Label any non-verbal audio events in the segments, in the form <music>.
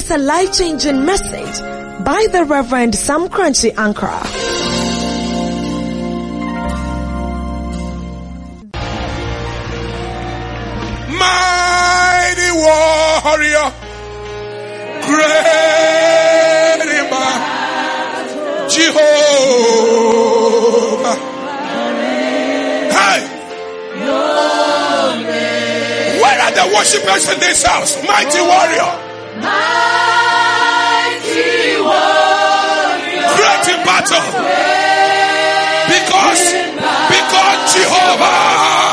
is a life-changing message by the Reverend Sam Korankye Ankrah. Mighty warrior, great in battle, Jehovah. Hey! Where are the worshippers in this house? Mighty warrior. Battle. Because, because Jehovah.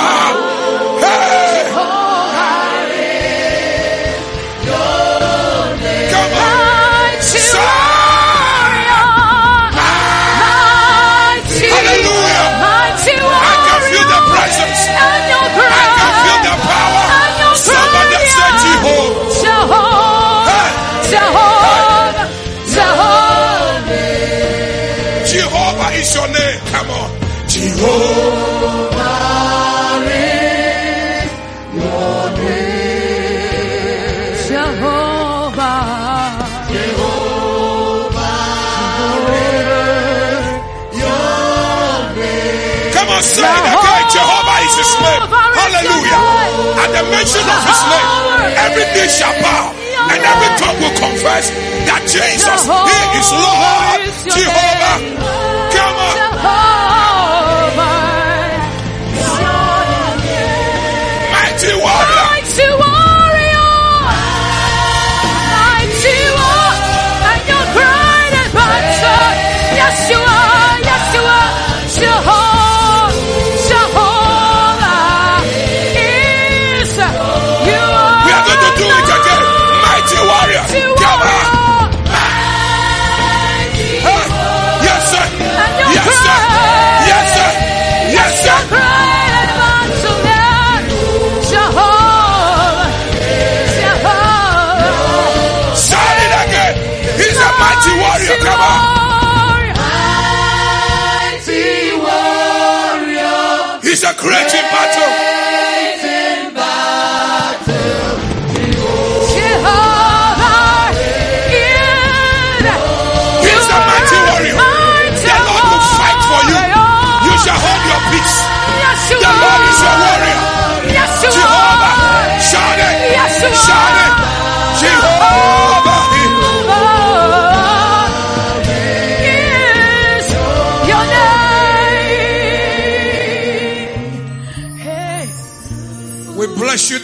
Say it again. Jehovah is his name. Hallelujah. At the mention of his name, every knee shall bow and every tongue will confess that Jesus, he is Lord. Jehovah. Come on.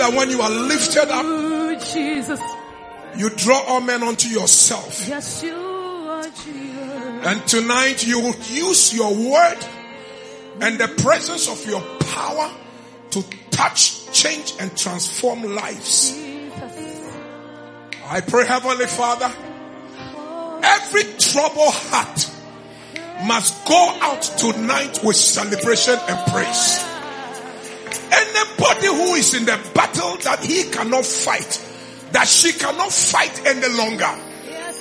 That when you are lifted up, Jesus, you draw all men unto yourself. yes, you are Jesus. And tonight you will use your word and the presence of your power to touch, change, and transform lives. I pray, Heavenly Father, every troubled heart must go out tonight with celebration and praise. Is in the battle that he cannot fight, that she cannot fight any longer,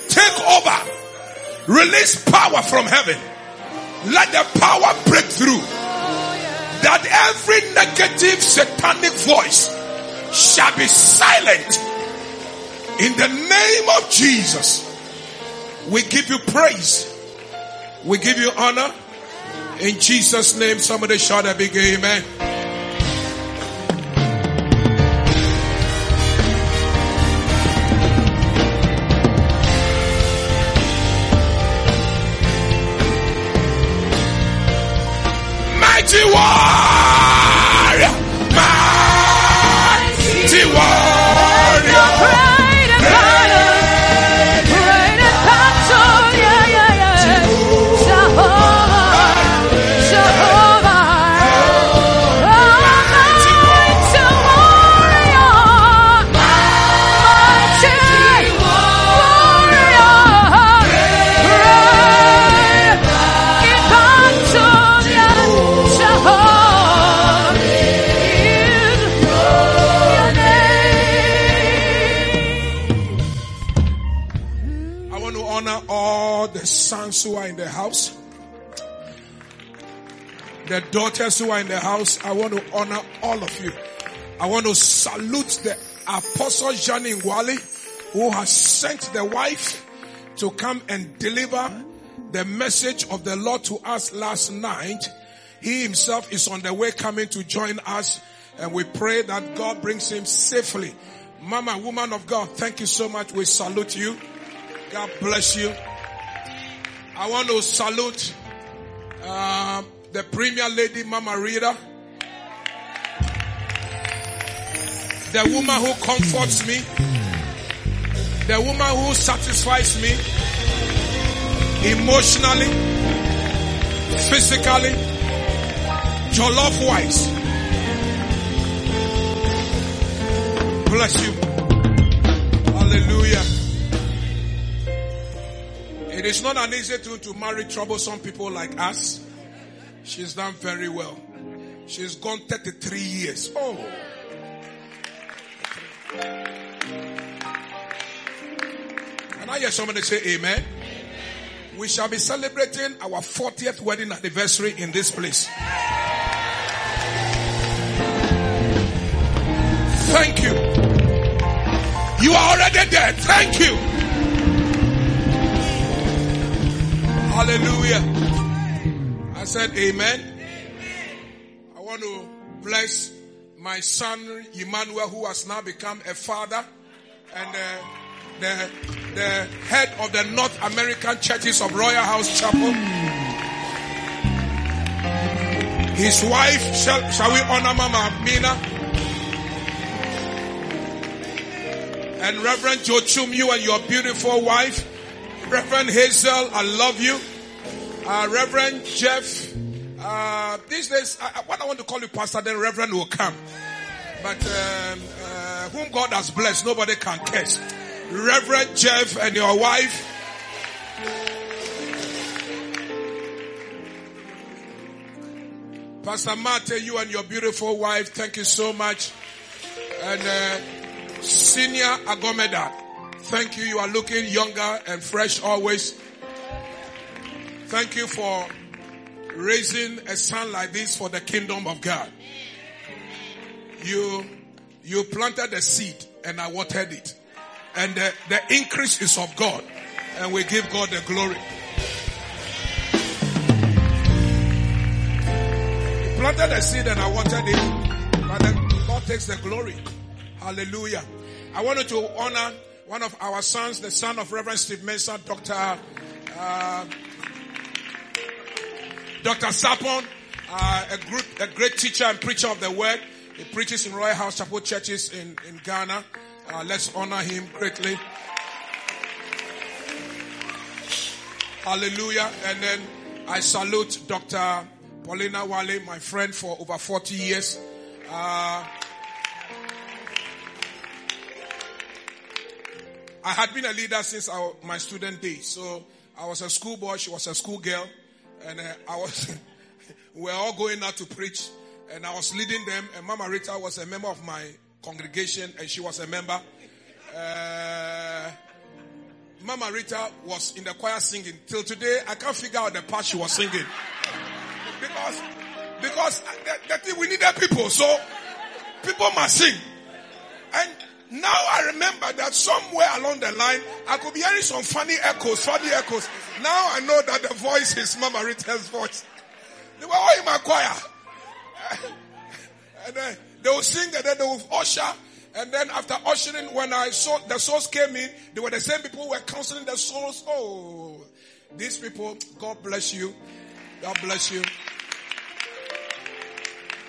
take over. Release power from heaven. Let the power break through. That every negative satanic voice shall be silent. In the name of Jesus, we give you praise. We give you honor. In Jesus' name, somebody shout a big amen. Daughters who are in the house. I want to honor all of you. I want to salute the Apostle Johnny Wally who has sent the wife to come and deliver the message of the Lord to us last night. He himself is on the way coming to join us and we pray that God brings him safely. Mama, woman of God, thank you so much. We salute you. God bless you. I want to salute uh, the Premier Lady, Mama Rita. The woman who comforts me. The woman who satisfies me emotionally, physically, jollof wise. Bless you. Hallelujah. It is not an easy thing to marry troublesome people like us. She's done very well. She's gone 33 years. Oh. Can I hear somebody say amen? We shall be celebrating our 40th wedding anniversary in this place. Thank you. You are already there. Thank you. Hallelujah. I said amen. I want to bless my son Emmanuel who has now become a father and uh, the, the head of the North American churches of Royalhouse Chapel. His wife, shall, shall we honor Mama Mina? And Reverend Joachim, you and your beautiful wife. Reverend Hazel, I love you. Uh, Reverend Jeff, uh, these days, I, what I want to call you pastor, then Reverend will come. But um, uh, whom God has blessed, nobody can curse. Reverend Jeff and your wife. Pastor Mate, you and your beautiful wife, thank you so much. And uh, Senior Agomeda, thank you. You are looking younger and fresh always. Thank you for raising a son like this for the kingdom of God. You, you planted a seed and I watered it. And the, the increase is of God. And we give God the glory. You planted a seed and I watered it. But God takes the glory. Hallelujah. I wanted to honor one of our sons, the son of Reverend Steve Mensah, Dr. Uh, Dr. Sapon, uh, a, group, a great teacher and preacher of the word. He preaches in Royalhouse Chapel churches in, in Ghana. Uh, let's honor him greatly. Hallelujah. And then I salute Dr. Paulina Wale, my friend for over 40 years. Uh, I had been a leader since our, my student days. So I was a schoolboy, she was a schoolgirl, and uh, I was, <laughs> we were all going out to preach, and I was leading them, and Mama Rita was a member of my congregation, and she was a member. Uh, Mama Rita was in the choir singing. Till today, I can't figure out the part she was singing. Because, because the, the thing, we needed people, so people must sing. And now I remember that somewhere along the line, I could be hearing some funny echoes, funny echoes. Now I know that the voice is Mama Rita's voice. They were all in my choir. and then they will sing and then they will usher. And then after ushering, when I saw the souls came in, they were the same people who were counseling the souls. Oh, these people, God bless you. God bless you.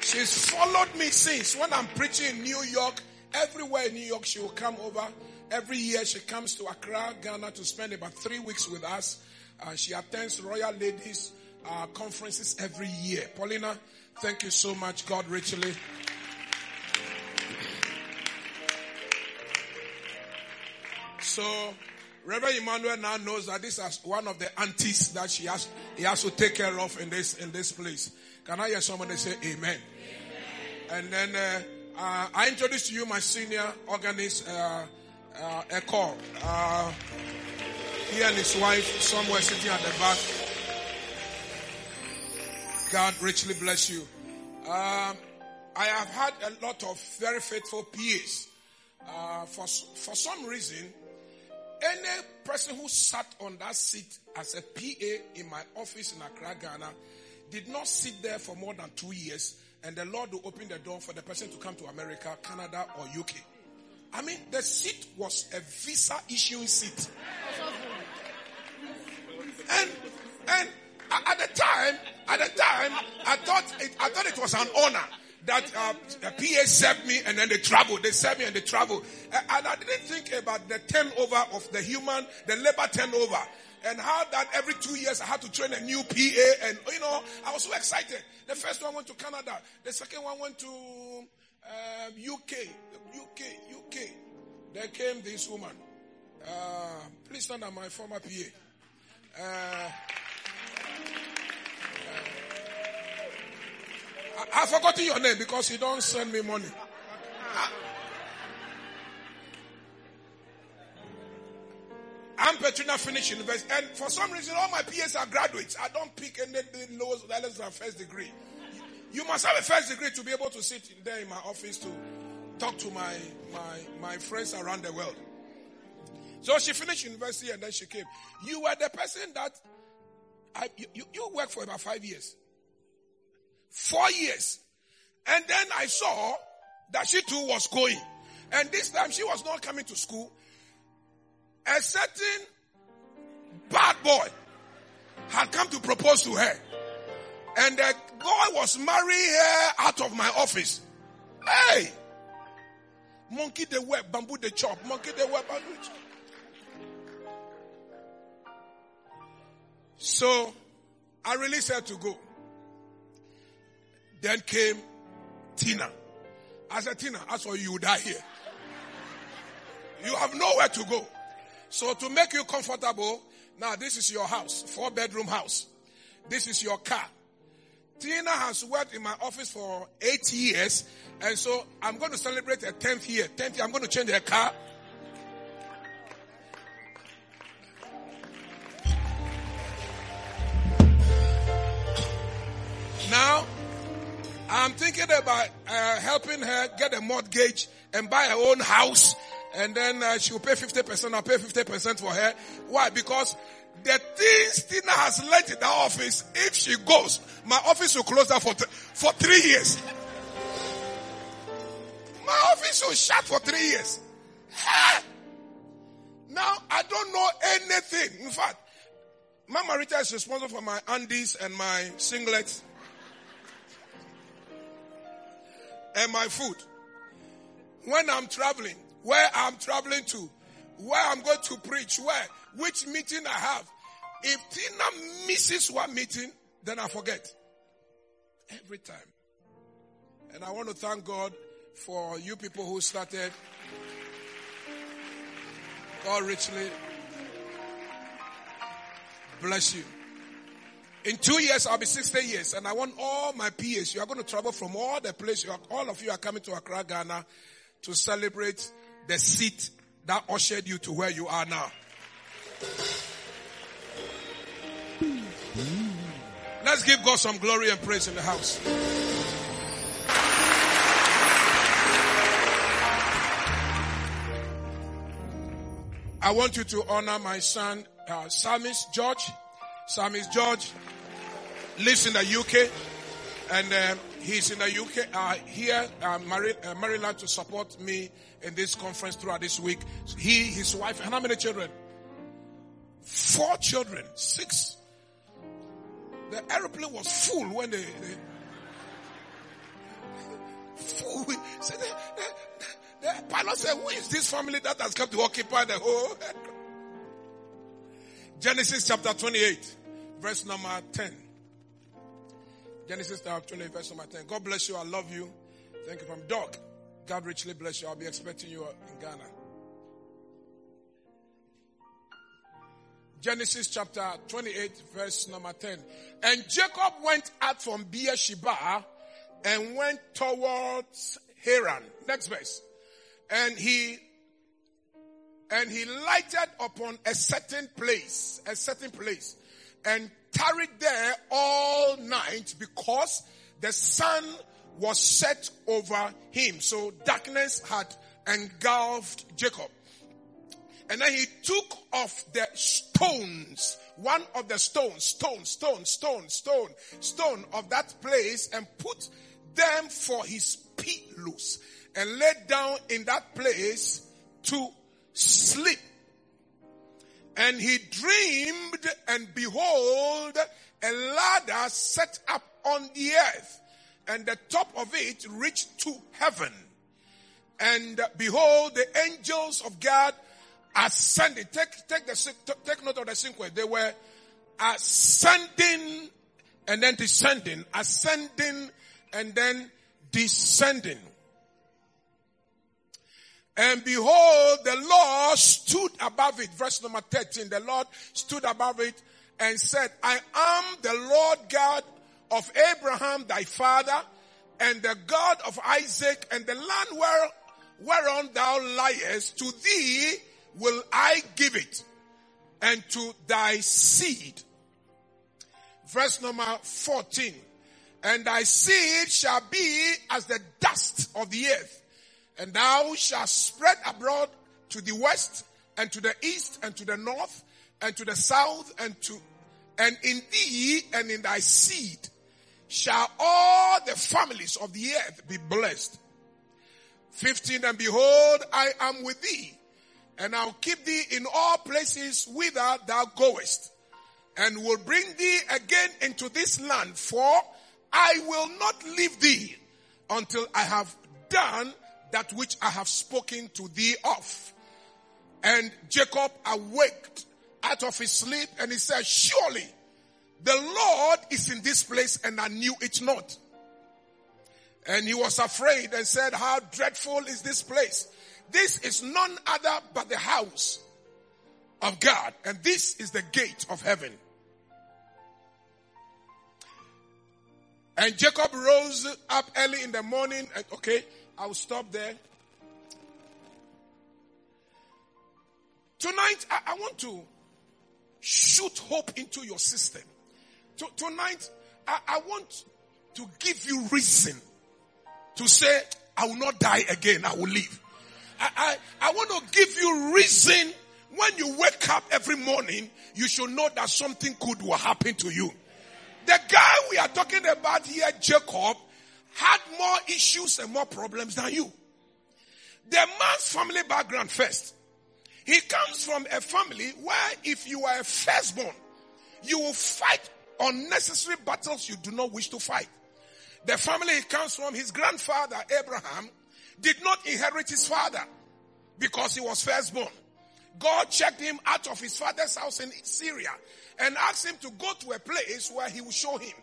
She's followed me since when I'm preaching in New York. Everywhere in New York, she will come over. Every year she comes to Accra, Ghana to spend about three weeks with us. Uh, she attends Royal Ladies uh, conferences every year. Paulina, thank you so much. God richly. So, Reverend Emmanuel now knows that this is one of the aunties that she has, he has to take care of in this, in this place. Can I hear somebody say amen? amen. And then, uh, uh, I introduce to you my senior organist, uh, uh. Uh, he and his wife somewhere sitting at the back. God richly bless you. Um, I have had a lot of very faithful PAs. Uh, for, for some reason, any person who sat on that seat as a PA in my office in Accra, Ghana, did not sit there for more than two years, and the Lord will open the door for the person to come to America, Canada, or UK. I mean, the seat was a visa issuing seat. And and at the time, at the time, I thought it, I thought it was an honor that uh, PA served me and then they travel. They served me and they travel. And I didn't think about the turnover of the human, the labor turnover. And how that every two years I had to train a new PA and you know, I was so excited. The first one went to Canada. The second one went to uh, UK, UK, UK. There came this woman. Uh, please stand on my former PA. Uh, I, have forgotten your name because you don't send me money. I'm Petrina finished university, and for some reason, all my PAs are graduates. I don't pick anything lower less than first degree. You must have a first degree to be able to sit there in my office to talk to my my my friends around the world. So she finished university and then she came. You were the person that I, you, you worked for about five years. Four years. And then I saw that she too was going. And this time she was not coming to school. A certain bad boy had come to propose to her. And the boy was marrying her out of my office. Hey! Monkey the web, bamboo the chop. Monkey the web, bamboo the chop. So I released her to go. Then came Tina. I said, Tina, I saw you die here. You have nowhere to go. So to make you comfortable, now this is your house, four bedroom house. This is your car. Tina has worked in my office for eight years, and so I'm going to celebrate her tenth year. Tenth year, I'm going to change her car. Now, I'm thinking about uh, helping her get a mortgage and buy her own house. And then uh, she'll pay 50%, I'll pay 50% for her. Why? Because the things Tina has learned in the office, if she goes, my office will close down for, th- for three years. My office will shut for three years. Now, I don't know anything. In fact, Mama Rita is responsible for my undies and my singlets and my food. When I'm traveling, where I'm traveling to, where I'm going to preach, where, which meeting I have. If Tina misses one meeting, then I forget. Every time. And I want to thank God for you people who started. God richly bless you. In two years, I'll be 60 years, and I want all my peers. You are going to travel from all the places. All of you are coming to Accra, Ghana, to celebrate the seat that ushered you to where you are now. Let's give God some glory and praise in the house. I want you to honor my son, uh, George. Psalmist George lives in the UK and uh, he's in the UK uh, here, uh, uh, Maryland, to support me in this conference throughout this week. He, his wife, and how many children? Four children, six. The aeroplane was full when they, they <laughs> full. So the, the, the pilot said, "Who is this family that has come to occupy the whole?" <laughs> Genesis chapter 28, verse number 10. Genesis chapter 28, verse number 10. God bless you. I love you. Thank you from Doc. God richly bless you. I'll be expecting you in Ghana. Genesis chapter 28, verse number 10. And Jacob went out from Beersheba and went towards Haran. Next verse. And he and he lighted upon a certain place, a certain place, and tarried there all night because the sun was set over him. So darkness had engulfed Jacob. And then he took off the stones, one of the stones, stone, stone, stone, stone, stone of that place and put them for his pillows and laid down in that place to sleep. And he dreamed and behold, a ladder set up on the earth and the top of it reached to heaven. And behold, the angels of God ascended. Take, take the, take note of the sequence. They were ascending and then descending, ascending and then descending. And behold, the Lord stood above it. Verse number 13. The Lord stood above it and said, I am the Lord God of Abraham thy father and the God of Isaac and the land where, whereon thou liest to thee will I give it and to thy seed. Verse number 14. And thy seed shall be as the dust of the earth and thou shalt spread abroad to the west and to the east and to the north and to the south and to, and in thee and in thy seed shall all the families of the earth be blessed. 15 and behold, I am with thee and I'll keep thee in all places whither thou goest and will bring thee again into this land for I will not leave thee until I have done that which I have spoken to thee of. And Jacob awaked out of his sleep and he said, surely the Lord is in this place and I knew it not. And he was afraid and said, how dreadful is this place? This is none other but the house of God. And this is the gate of heaven. And Jacob rose up early in the morning. And, okay, I will stop there. Tonight, I, I want to shoot hope into your system. To, tonight, I, I want to give you reason to say, I will not die again, I will live. I, I, I want to give you reason when you wake up every morning, you should know that something good will happen to you. The guy we are talking about here, Jacob, had more issues and more problems than you. The man's family background first. He comes from a family where if you are a firstborn, you will fight unnecessary battles you do not wish to fight. The family he comes from, his grandfather Abraham, did not inherit his father because he was firstborn. God checked him out of his father's house in Syria and asked him to go to a place where he would show him.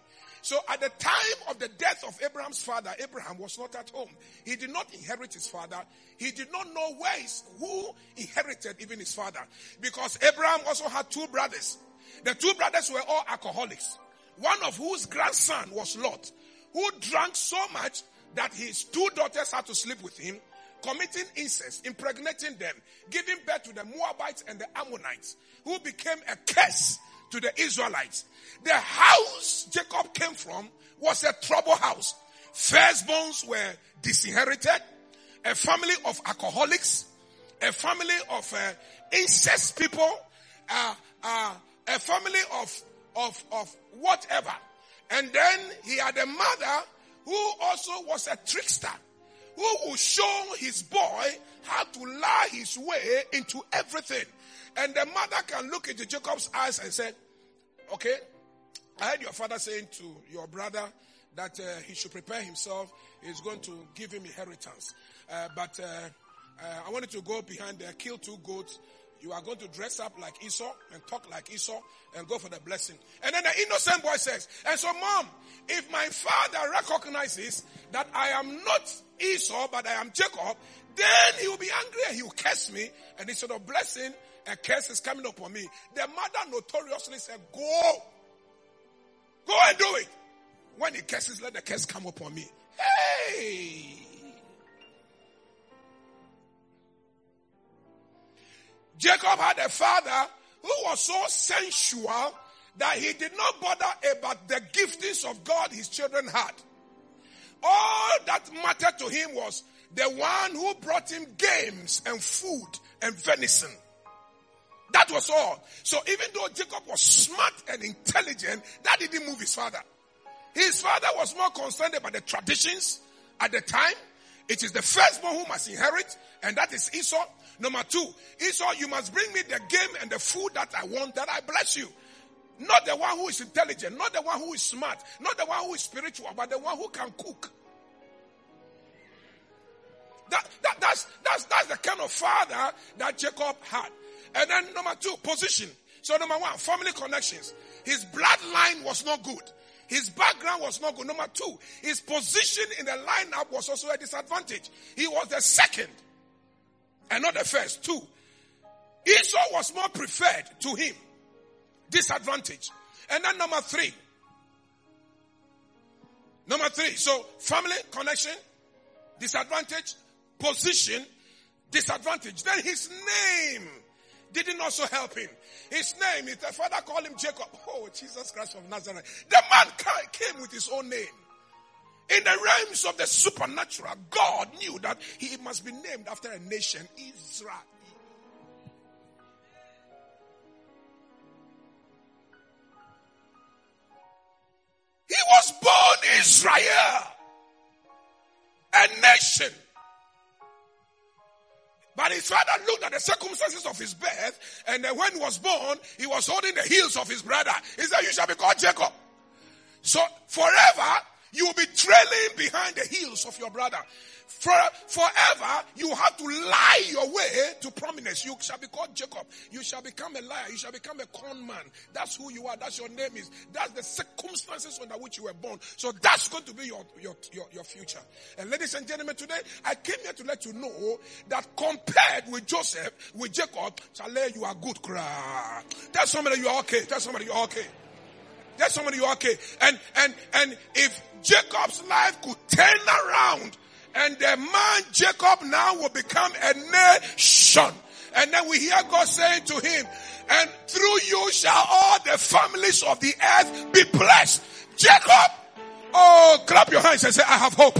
So at the time of the death of Abraham's father, Abraham was not at home. He did not inherit his father. He did not know where his, who inherited even his father. Because Abraham also had two brothers. The two brothers were all alcoholics. One of whose grandson was Lot, who drank so much that his two daughters had to sleep with him, committing incest, impregnating them, giving birth to the Moabites and the Ammonites, who became a curse to the Israelites. The house Jacob came from was a trouble house. Firstborns were disinherited, a family of alcoholics, a family of uh, incest people, uh, uh, a family of, of, of whatever. And then he had a mother who also was a trickster, who would show his boy how to lie his way into everything. And the mother can look into Jacob's eyes and say, okay, I heard your father saying to your brother that uh, he should prepare himself. He's going to give him inheritance. Uh, but uh, uh I wanted to go behind there, kill two goats. You are going to dress up like Esau and talk like Esau and go for the blessing. And then the innocent boy says, and so mom, if my father recognizes that I am not Esau, but I am Jacob, then he will be angry and he will curse me. And instead of blessing, a curse is coming upon me. The mother notoriously said, Go. Go and do it. When he curses, let the curse come upon me. Hey. Jacob had a father who was so sensual that he did not bother about the giftings of God his children had. All that mattered to him was the one who brought him games and food and venison. That was all. So even though Jacob was smart and intelligent, that didn't move his father. His father was more concerned about the traditions at the time. It is the firstborn who must inherit, and that is Esau. Number two, Esau, you must bring me the game and the food that I want, that I bless you. Not the one who is intelligent, not the one who is smart, not the one who is spiritual, but the one who can cook. That, that, that's, that's, that's the kind of father that Jacob had. And then number two, position. So number one, family connections. His bloodline was not good. His background was not good. Number two, his position in the lineup was also a disadvantage. He was the second and not the first. Two, Esau was more preferred to him. Disadvantage. And then number three. Number three. So family connection, disadvantage, position, disadvantage. Then his name didn't also help him. His name, his father called him Jacob. Oh, Jesus Christ of Nazareth. The man came with his own name. In the realms of the supernatural, God knew that he must be named after a nation, Israel. He was born Israel, a nation. But his father looked at the circumstances of his birth, and when he was born, he was holding the heels of his brother. He said, You shall be called Jacob. So forever, you will be trailing behind the heels of your brother. For, forever, you have to lie your way to prominence. You shall be called Jacob. You shall become a liar. You shall become a con man. That's who you are. That's your name is. That's the circumstances under which you were born. So that's going to be your, your, your, your future. And ladies and gentlemen, today I came here to let you know that compared with Joseph, with Jacob, Chale, you are good. Cry. Tell somebody you are okay. Tell somebody you are okay. Tell somebody you are okay. And, and, and if Jacob's life could turn around and the man Jacob now will become a nation. And then we hear God saying to him, and through you shall all the families of the earth be blessed. Jacob, oh, clap your hands and say, I have hope.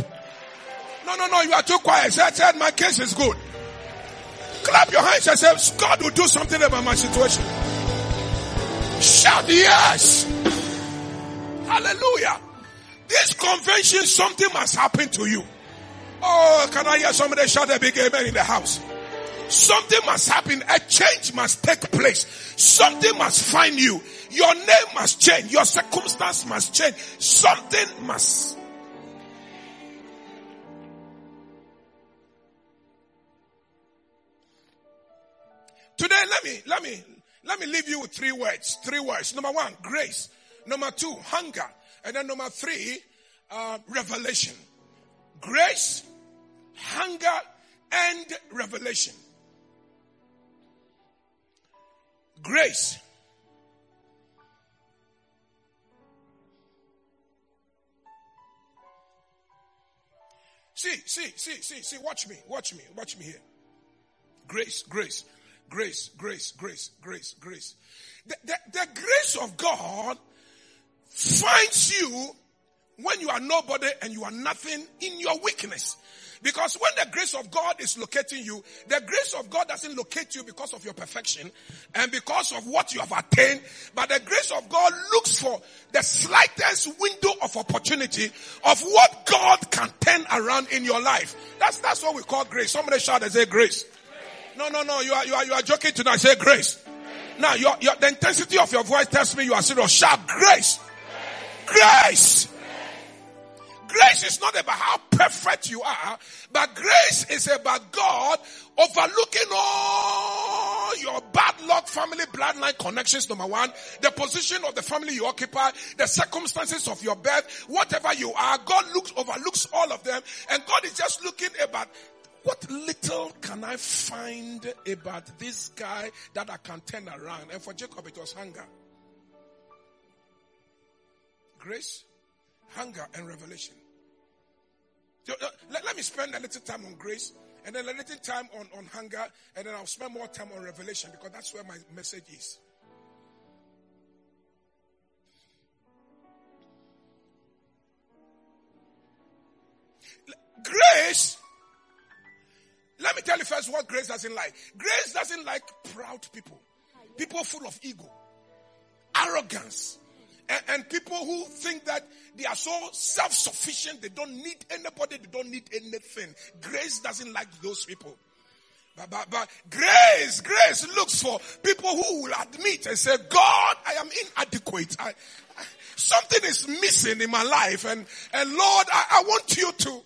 No, no, no, you are too quiet. Say, I said, my case is good. Clap your hands and say, God will do something about my situation. Shout yes. Hallelujah. This convention, something must happen to you. Oh, can I hear somebody shout a big amen in the house? Something must happen. A change must take place. Something must find you. Your name must change. Your circumstance must change. Something must. Today, let me, let me, let me leave you with three words. Three words. Number one, grace. Number two, hunger. And then number three, uh, revelation. Grace, hunger, and revelation. Grace. See, see, see, see, see, watch me, watch me, watch me here. Grace, grace, grace, grace, grace, grace, grace. The, the, the grace of God finds you when you are nobody and you are nothing in your weakness. Because when the grace of God is locating you, the grace of God doesn't locate you because of your perfection and because of what you have attained, but the grace of God looks for the slightest window of opportunity of what God can turn around in your life. That's, that's what we call grace. Somebody shout and say grace. No, no, no, you are, you are, you are joking tonight. Say grace. Now, your, your, the intensity of your voice tells me you are serious. Shout grace. Grace. Grace is not about how perfect you are, but grace is about God overlooking all your bad luck family bloodline connections, number one, the position of the family you occupy, the circumstances of your birth, whatever you are, God looks, overlooks all of them, and God is just looking about what little can I find about this guy that I can turn around? And for Jacob, it was hunger. Grace, hunger, and revelation. So, uh, let, let me spend a little time on grace and then a little time on, on hunger, and then I'll spend more time on revelation because that's where my message is. Grace, let me tell you first what grace doesn't like. Grace doesn't like proud people. people full of ego, arrogance, and, and people who think that they are so self-sufficient, they don't need anybody, they don't need anything. Grace doesn't like those people. But, but, but grace, grace looks for people who will admit and say, God, I am inadequate. I, I, something is missing in my life and, and Lord, I, I want you to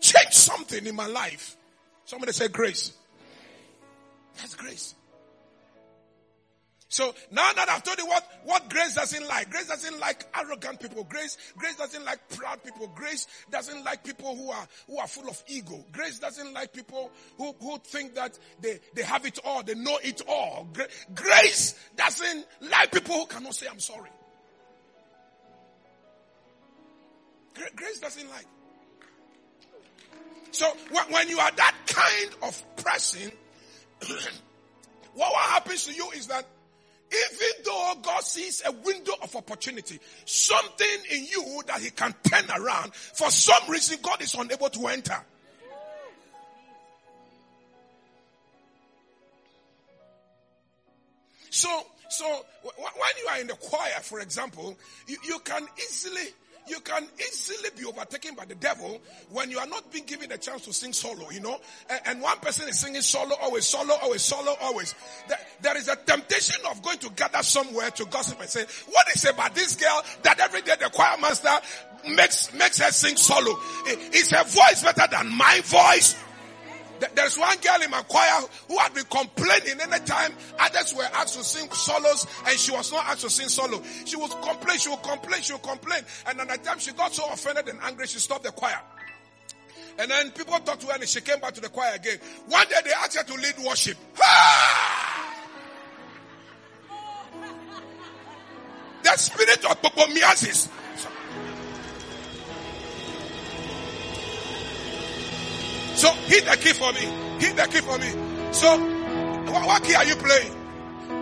change something in my life. Somebody say grace. That's grace. So now that I've told you what, what grace doesn't like, grace doesn't like arrogant people. Grace, grace doesn't like proud people. Grace doesn't like people who are, who are full of ego. Grace doesn't like people who, who think that they, they have it all, they know it all. Grace doesn't like people who cannot say I'm sorry. Grace doesn't like. So when you are that kind of person, <clears throat> what happens to you is that even though God sees a window of opportunity, something in you that he can turn around, for some reason God is unable to enter. So, so when you are in the choir, for example, you, you can easily you can easily be overtaken by the devil when you are not being given a chance to sing solo, you know. And, and one person is singing solo, always solo, always solo, always. There, there is a temptation of going to gather somewhere to gossip and say, what is about this girl that every day the choir master makes, makes her sing solo? Is her voice better than my voice? There's one girl in my choir who had been complaining anytime others were asked to sing solos and she was not asked to sing solo. She would complain, she would complain, she would complain. And at the time she got so offended and angry, she stopped the choir. And then people talked to her and she came back to the choir again. One day they asked her to lead worship. The spirit of Popomiasis So hit the key for me. Hit the key for me. So what, what key are you playing?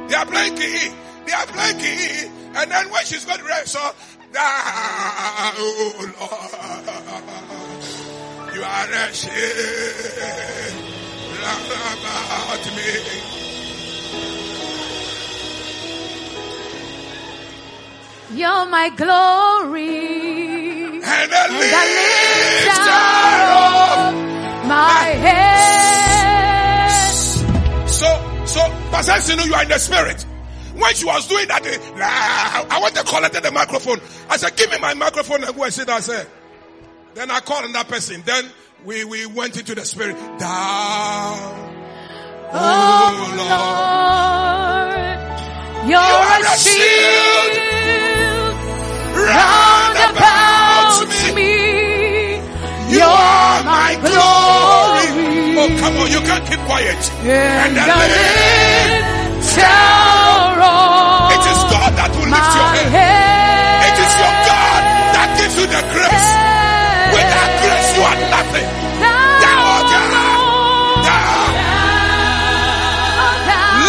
They are playing key E. They are playing key E. And then when she's going to rest, so ah, oh Lord, you are shame about me. You're my glory. And the, and the my head. So, so, Pastor Sinu, you are in the spirit. When she was doing that, eh, I went to collect the microphone. I said, give me my microphone and go and sit there. Then I called on that person. Then we, we went into the spirit. Down. Oh, oh Lord. You're, you're a shield, shield round Oh, come on, you can't keep quiet. And, the It is God that will lift your head. head. It is your God that gives you the grace. Without grace, you are nothing. Down, down.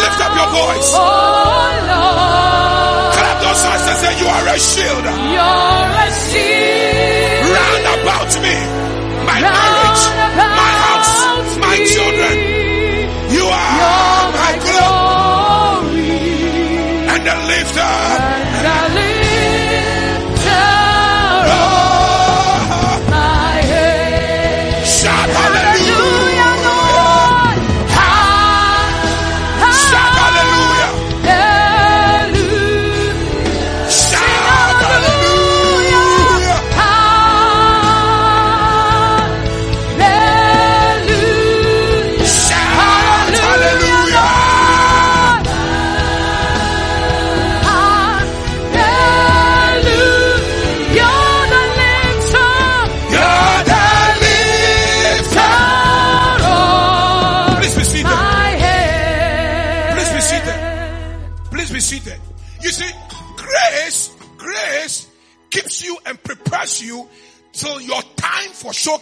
Lift up your voice. Oh, Lord. Clap those hands and say, You are a shield. You're a shield. Round about me my marriage,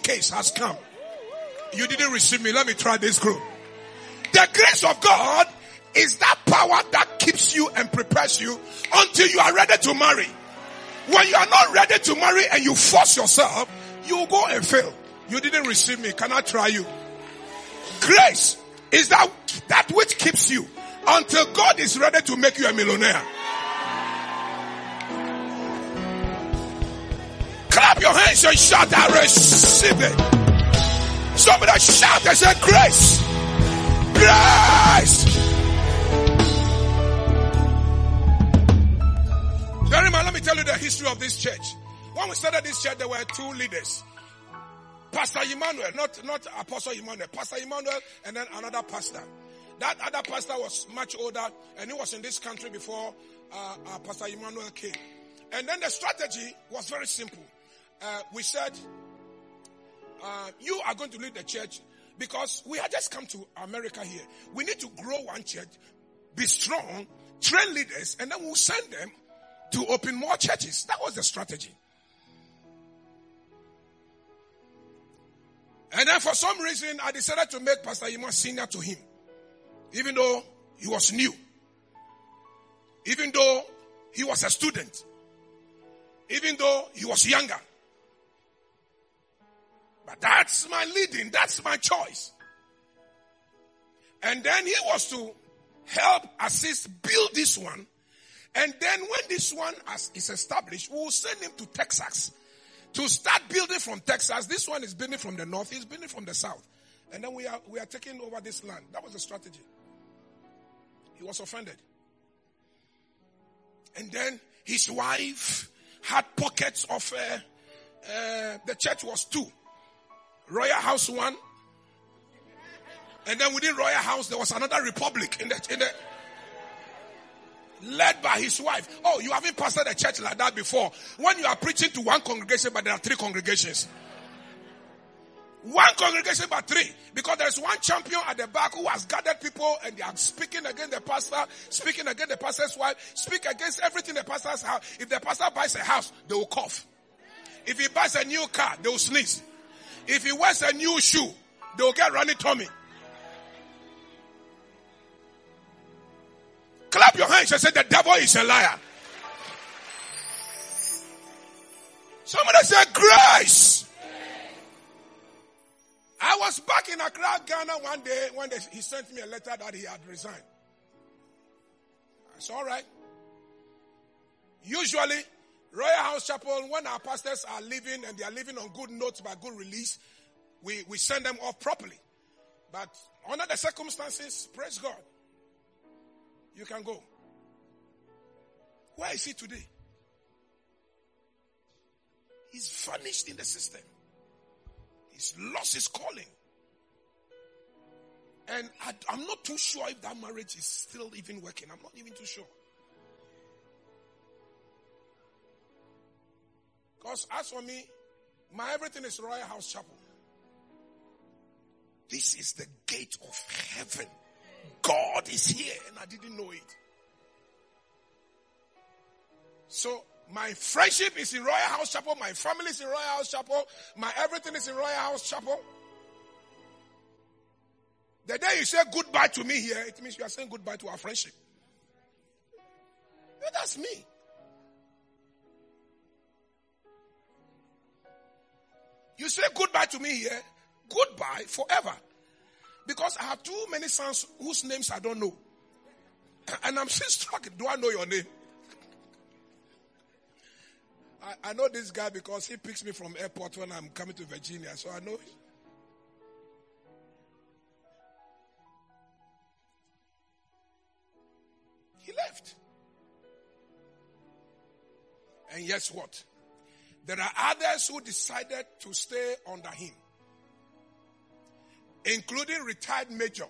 showcase has come. You didn't receive me. Let me try this group. The grace of God is that power that keeps you and prepares you until you are ready to marry. When you are not ready to marry and you force yourself, you go and fail. You didn't receive me. Can I try you? Grace is that, that which keeps you until God is ready to make you a millionaire. Clap your hands and shout, I receive it. Somebody shout and say, Grace. Grace. Jeremiah, let me tell you the history of this church. When we started this church, there were two leaders. Pastor Emmanuel, not, not Apostle Emmanuel, Pastor Emmanuel and then another pastor. That other pastor was much older and he was in this country before uh, uh, Pastor Emmanuel came. And then the strategy was very simple. Uh, we said, uh, you are going to lead the church because we had just come to America here. We need to grow one church, be strong, train leaders, and then we'll send them to open more churches. That was the strategy. And then for some reason, I decided to make Pastor Yima senior to him. Even though he was new. Even though he was a student. Even though he was younger. But that's my leading. That's my choice. And then he was to help assist build this one. And then when this one is established, we'll send him to Texas to start building from Texas. This one is building from the north, he's building from the south. And then we are, we are taking over this land. That was the strategy. He was offended. And then his wife had pockets of, uh, uh, the church was two. Royalhouse one. And then within Royalhouse, there was another republic in the, in the, led by his wife. Oh, you haven't pastored a church like that before. When you are preaching to one congregation, but there are three congregations. One congregation, but three. Because there's one champion at the back who has gathered people and they are speaking against the pastor, speaking against the pastor's wife, speak against everything the pastor's house. If the pastor buys a house, they will cough. If he buys a new car, they will sneeze. If he wears a new shoe, they will get running tummy. Clap your hands and say, The devil is a liar. Somebody said, Grace. I was back in Accra, Ghana one day when they, he sent me a letter that he had resigned. That's all right. Usually, Royalhouse Chapel, when our pastors are living and they are living on good notes by good release, we, we send them off properly. But under the circumstances, praise God. You can go. Where is he today? He's vanished in the system. He's lost his calling. And I, am not too sure if that marriage is still even working. I'm not even too sure. Because as for me, my everything is Royalhouse Chapel. This is the gate of heaven. God is here and I didn't know it. So my friendship is in Royalhouse Chapel. My family is in Royalhouse Chapel. My everything is in Royalhouse Chapel. The day you say goodbye to me here, it means you are saying goodbye to our friendship. That's me. You say goodbye to me here, goodbye forever. Because I have too many sons whose names I don't know. And I'm still struck. Do I know your name? I, I know this guy because he picks me from airport when I'm coming to Virginia. So I know. Him. He left. And guess what? There are others who decided to stay under him including retired major.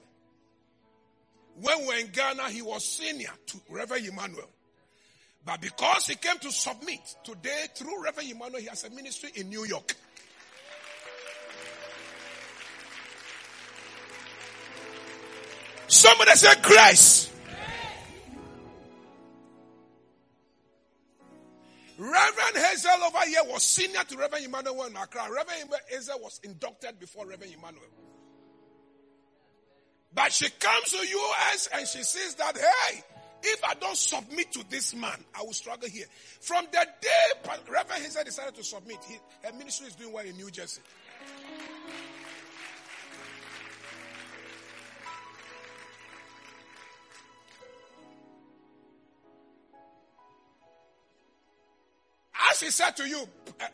When we were in Ghana, he was senior to Reverend Emmanuel. But because he came to submit, today through Reverend Emmanuel, he has a ministry in New York. Somebody said grace. Reverend Hazel over here was senior to Reverend Emmanuel in Accra. Reverend Hazel was inducted before Reverend Emmanuel. But she comes to US and she says that, hey, if I don't submit to this man, I will struggle here. From the day Reverend Hazel decided to submit, he, her ministry is doing well in New Jersey. As he said to you, uh,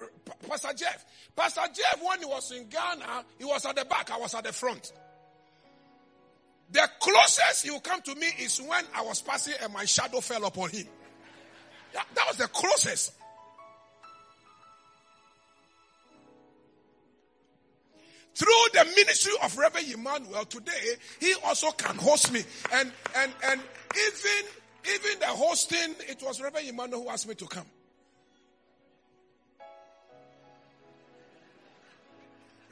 Pastor Jeff, Pastor Jeff, when he was in Ghana, he was at the back, I was at the front. The closest he will come to me is when I was passing and my shadow fell upon him. That, that was the closest. Through the ministry of Reverend Emmanuel today, he also can host me. And and and even even the hosting, it was Reverend Emmanuel who asked me to come.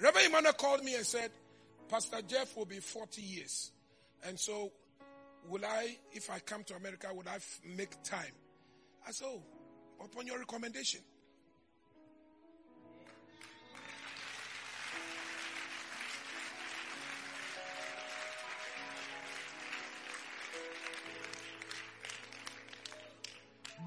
Reverend Emmanuel called me and said, Pastor Jeff will be 40 years. And so, will I, if I come to America, would I f- make time? I said, oh, upon your recommendation.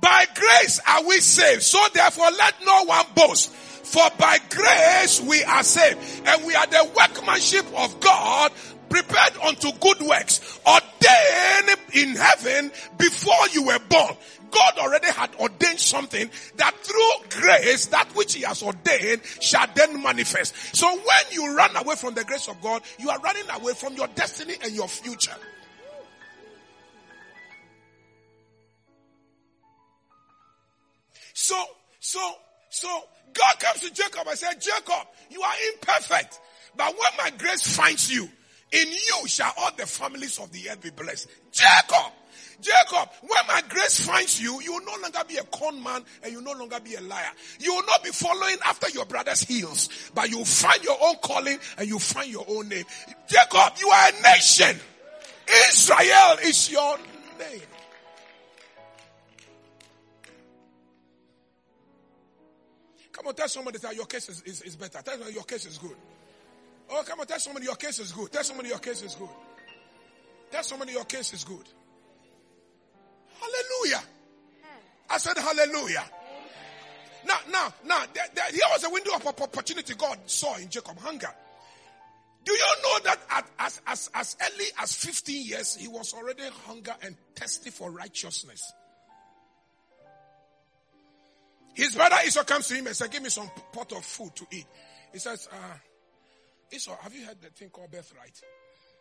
By grace are we saved. So therefore let no one boast. For by grace we are saved. And we are the workmanship of God prepared unto good works, ordained in heaven before you were born. God already had ordained something that through grace, that which he has ordained shall then manifest. So when you run away from the grace of God, you are running away from your destiny and your future. So, so, so God comes to Jacob and said, Jacob, you are imperfect. But when my grace finds you, in you shall all the families of the earth be blessed. Jacob, Jacob, when my grace finds you, you will no longer be a con man and you will no longer be a liar. You will not be following after your brother's heels, but you will find your own calling and you will find your own name. Jacob, you are a nation. Israel is your name. Come on, tell somebody that your case is, is, is better. Tell somebody your case is good. Oh, come on, tell somebody your case is good. Tell somebody your case is good. Tell somebody your case is good. Hallelujah. I said hallelujah. Now, now, now, there, there, here was a window of opportunity God saw in Jacob, hunger. Do you know that at, as, as, as early as 15 years, he was already hunger and thirsty for righteousness? His brother Esau comes to him and says, give me some pot of food to eat. He says, uh, Esau, have you heard the thing called birthright?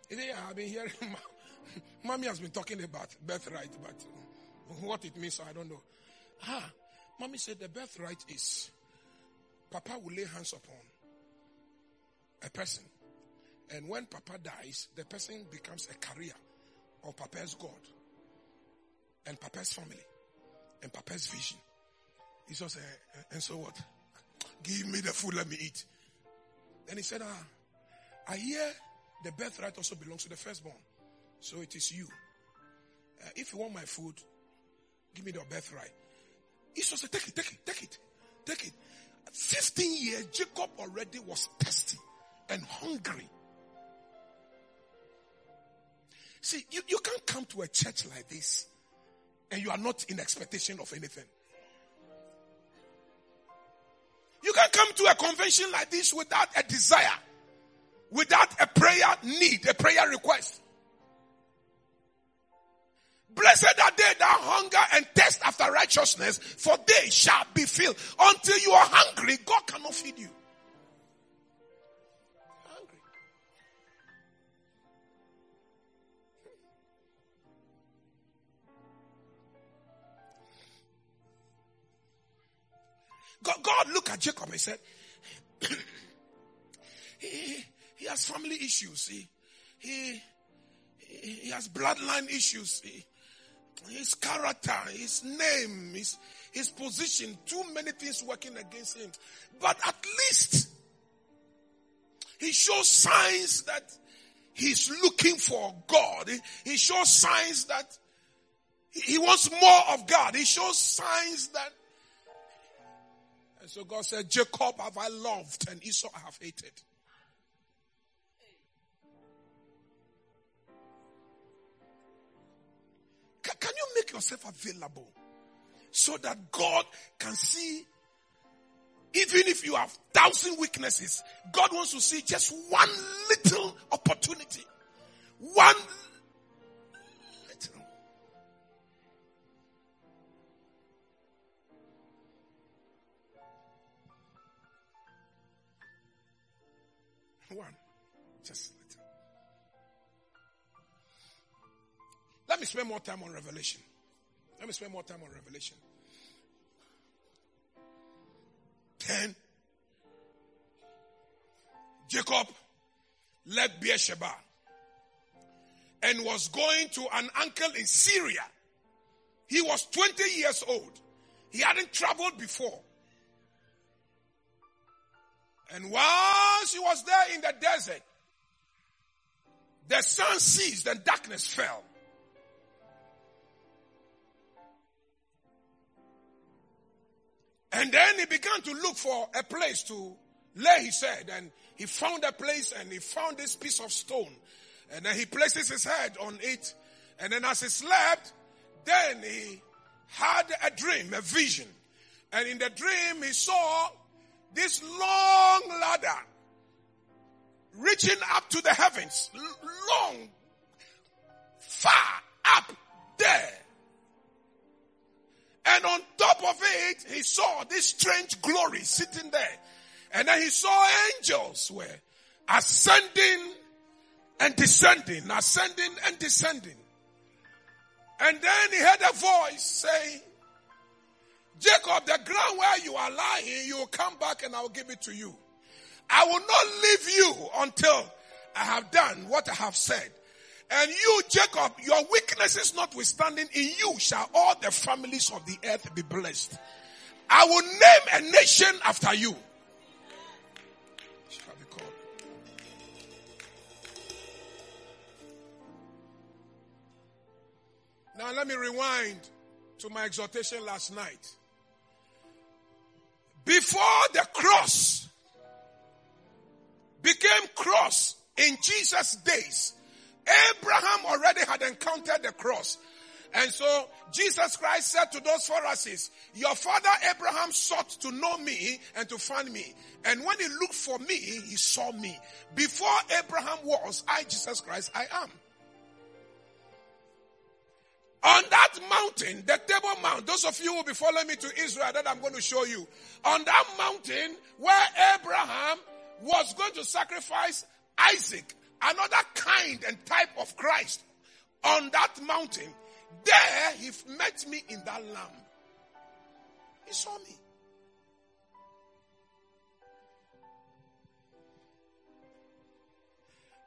He said, yeah, I've been hearing, <laughs> mommy has been talking about birthright, but what it means, I don't know. Ah, mommy said the birthright is Papa will lay hands upon a person. And when Papa dies, the person becomes a carrier of Papa's God and Papa's family and Papa's vision. He said, and so what? Give me the food, let me eat. Then he said, ah, I hear the birthright also belongs to the firstborn. So it is you. Uh, if you want my food, give me the birthright. Esau said, take it, take it, take it, take it. 15 years, Jacob already was thirsty and hungry. See, you, you can't come to a church like this and you are not in expectation of anything. You can come to a convention like this without a desire, without a prayer need, a prayer request. Blessed are they that hunger and thirst after righteousness, for they shall be filled. Until you are hungry, God cannot feed you. God, God looked at Jacob and said, <clears throat> he, he has family issues. He, he, he has bloodline issues. He, his character, his name, his, his position, too many things working against him. But at least he shows signs that he's looking for God. He, he shows signs that he wants more of God. He shows signs that. And so God said, Jacob have I loved and Esau I have hated. Can, can you make yourself available so that God can see even if you have thousand weaknesses, God wants to see just one little opportunity. One Just a little. Let me spend more time on Revelation. Let me spend more time on Revelation. 10. Jacob left Beersheba and was going to an uncle in Syria. He was 20 years old. He hadn't traveled before. And once he was there in the desert, the sun ceased and darkness fell. And then he began to look for a place to lay his head. And he found a place and he found this piece of stone. And then he places his head on it. And then as he slept, then he had a dream, a vision. And in the dream, he saw this long ladder reaching up to the heavens. Long, far up there. And on top of it, he saw this strange glory sitting there. And then he saw angels were ascending and descending, ascending and descending. And then he heard a voice saying, Jacob, the ground where you are lying, you will come back and I will give it to you. I will not leave you until I have done what I have said. And you, Jacob, your weaknesses notwithstanding, in you shall all the families of the earth be blessed. I will name a nation after you. Shall be called. Now let me rewind to my exhortation last night. Before the cross became cross in Jesus' days, Abraham already had encountered the cross. And so Jesus Christ said to those Pharisees, your father Abraham sought to know me and to find me. And when he looked for me, he saw me. Before Abraham was, I, Jesus Christ, I am. On that mountain, the Table Mount, those of you who will be following me to Israel that I'm going to show you, on that mountain where Abraham was going to sacrifice Isaac, another kind and type of Christ, on that mountain, there he met me in that lamb. He saw me.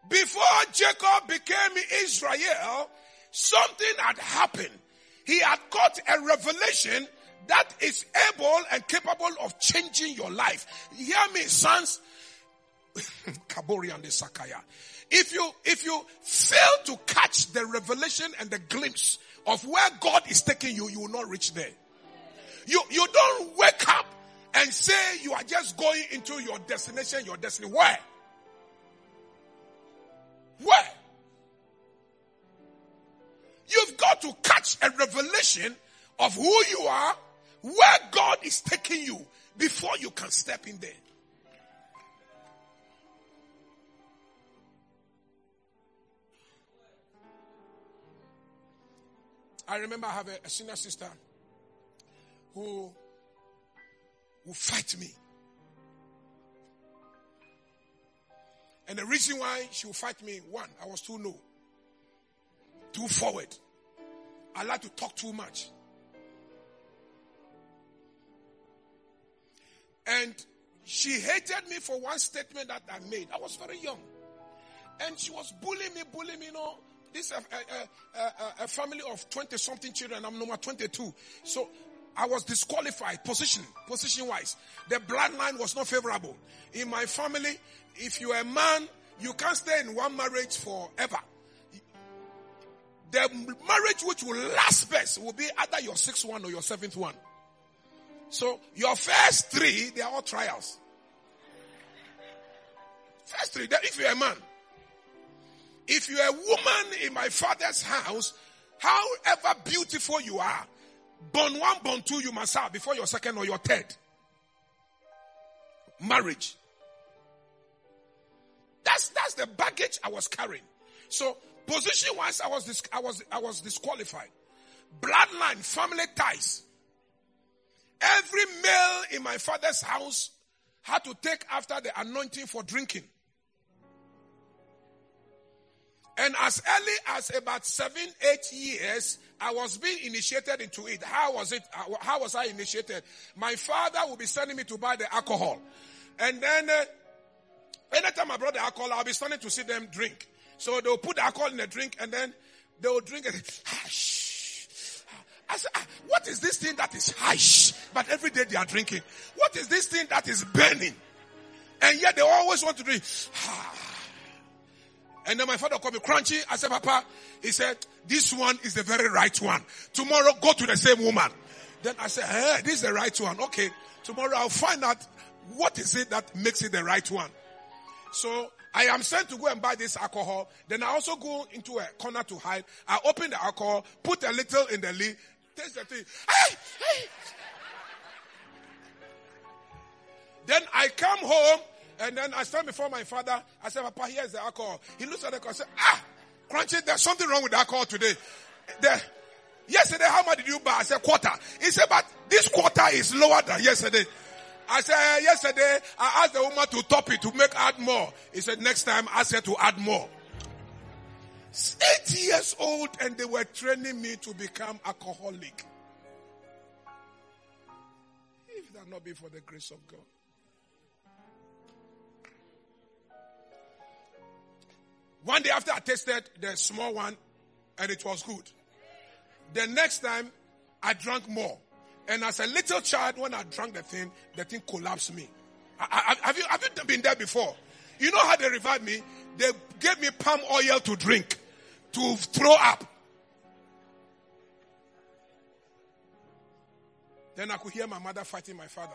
Before Jacob became Israel, something had happened. He had got a revelation that is able and capable of changing your life. Hear me, sons. <laughs> Kabori and Sakaya. If you, if you fail to catch the revelation and the glimpse of where God is taking you, you will not reach there. You, you don't wake up and say you are just going into your destination, your destiny. Where? Where? You've got to catch a revelation of who you are, where God is taking you before you can step in there. I remember I have a, a senior sister who will fight me. And the reason why she will fight me, one, I was too low, too forward. I like to talk too much. And she hated me for one statement that I made. I was very young. And she was bullying me, bullying me, you know. This is a, a, a, a family of 20 something children. I'm number 22. So I was disqualified position, position wise. The bloodline was not favorable. In my family, if you're a man, you can't stay in one marriage forever. The marriage which will last best will be either your sixth one or your seventh one. So your first three, they are all trials. First three, if you're a man. If you're a woman in my father's house, however beautiful you are, born one, born two, you must have before your second or your third. Marriage. That's, that's the baggage I was carrying. So position wise, I was, dis- I was, I was disqualified. Bloodline, family ties. Every male in my father's house had to take after the anointing for drinking. And as early as about seven, eight years, I was being initiated into it. How was it? How was I initiated? My father would be sending me to buy the alcohol. And then, uh, anytime I brought the alcohol, I'll be starting to see them drink. So they'll put the alcohol in the drink and then they'll drink it. Hush. I said, "Ah, what is this thing that is hush? But every day they are drinking. What is this thing that is burning? And yet they always want to drink. And then my father called me crunchy. I said, Papa, he said, this one is the very right one. Tomorrow go to the same woman. Then I said, hey, this is the right one. Okay. Tomorrow I'll find out what is it that makes it the right one. So I am sent to go and buy this alcohol. Then I also go into a corner to hide. I open the alcohol, put a little in the lid, taste the thing. Hey, hey. Then I come home and then I stand before my father. I said, Papa, here's the alcohol. He looks at the alcohol and said, Ah, Crunchy, there's something wrong with the alcohol today. The, yesterday, how much did you buy? I said, quarter. He said, but this quarter is lower than yesterday. I said, "Eh, yesterday, I asked the woman to top it to make add more. He said, next time, ask her to add more. Eight years old and they were training me to become alcoholic. If that not be for the grace of God. One day after I tasted the small one and it was good. The next time I drank more. And as a little child, when I drank the thing, the thing collapsed me. I, I- have, you, have you been there before? You know how they revived me? They gave me palm oil to drink, to throw up. Then I could hear my mother fighting my father.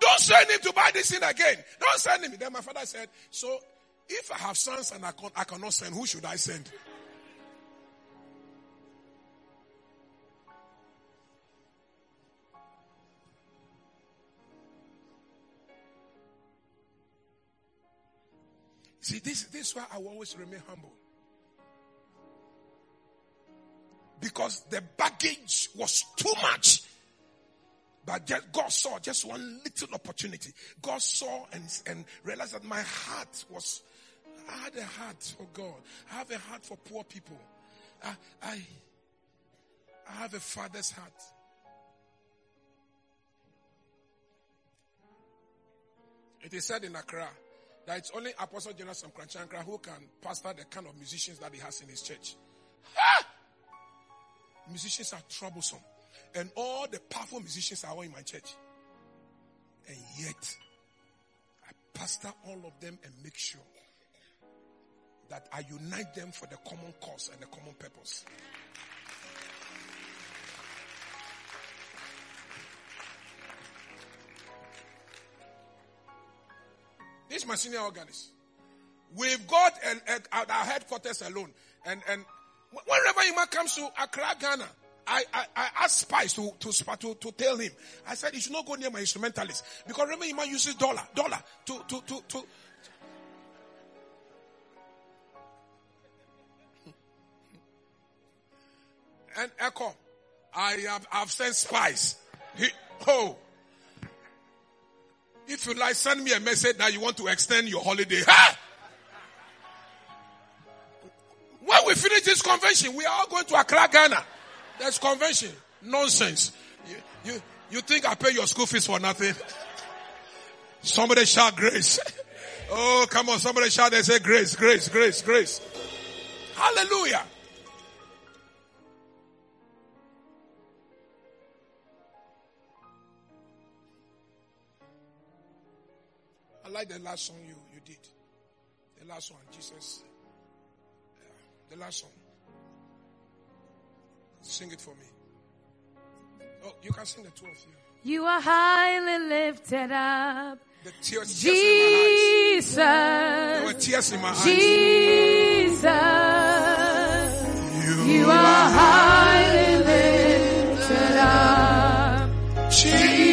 Don't send him to buy this thing again. Don't send him. Then my father said, So if I have sons and I, can, I cannot send, who should I send? See, this, this is why I will always remain humble. Because the baggage was too much. But just, God saw just one little opportunity. God saw and, and realized that my heart was, I had a heart for God. I have a heart for poor people. I, I, I have a father's heart. It is said in Accra that it's only Apostle Jonas from Korankye Ankrah who can pastor the kind of musicians that he has in his church. Ha! Musicians are troublesome. And all the powerful musicians are all in my church. And yet, I pastor all of them and make sure that I unite them for the common cause and the common purpose. This is my senior organist. We've got an, a, at our headquarters alone. And, and whenever Ima comes to Accra, Ghana, I, I, I asked Spice to, to, to, to tell him. I said, he should not go near my instrumentalist. Because remember, Ima uses dollar, dollar to, to, to, to, and Echo, I have I've sent spies. He, oh, if you like, send me a message that you want to extend your holiday. Ha! When we finish this convention, we are all going to Accra, Ghana. There's convention. Nonsense. You, you, you think I pay your school fees for nothing? Somebody shout grace. <laughs> Oh, come on. Somebody shout and say grace, grace, grace, grace. Hallelujah. Like the last song you, you did. The last one, Jesus. Yeah, the last song. Sing it for me. Oh, you can sing the two of you. You are highly lifted up. The tears, tears my eyes. There were tears in my eyes. Jesus. You are highly lifted up. Jesus.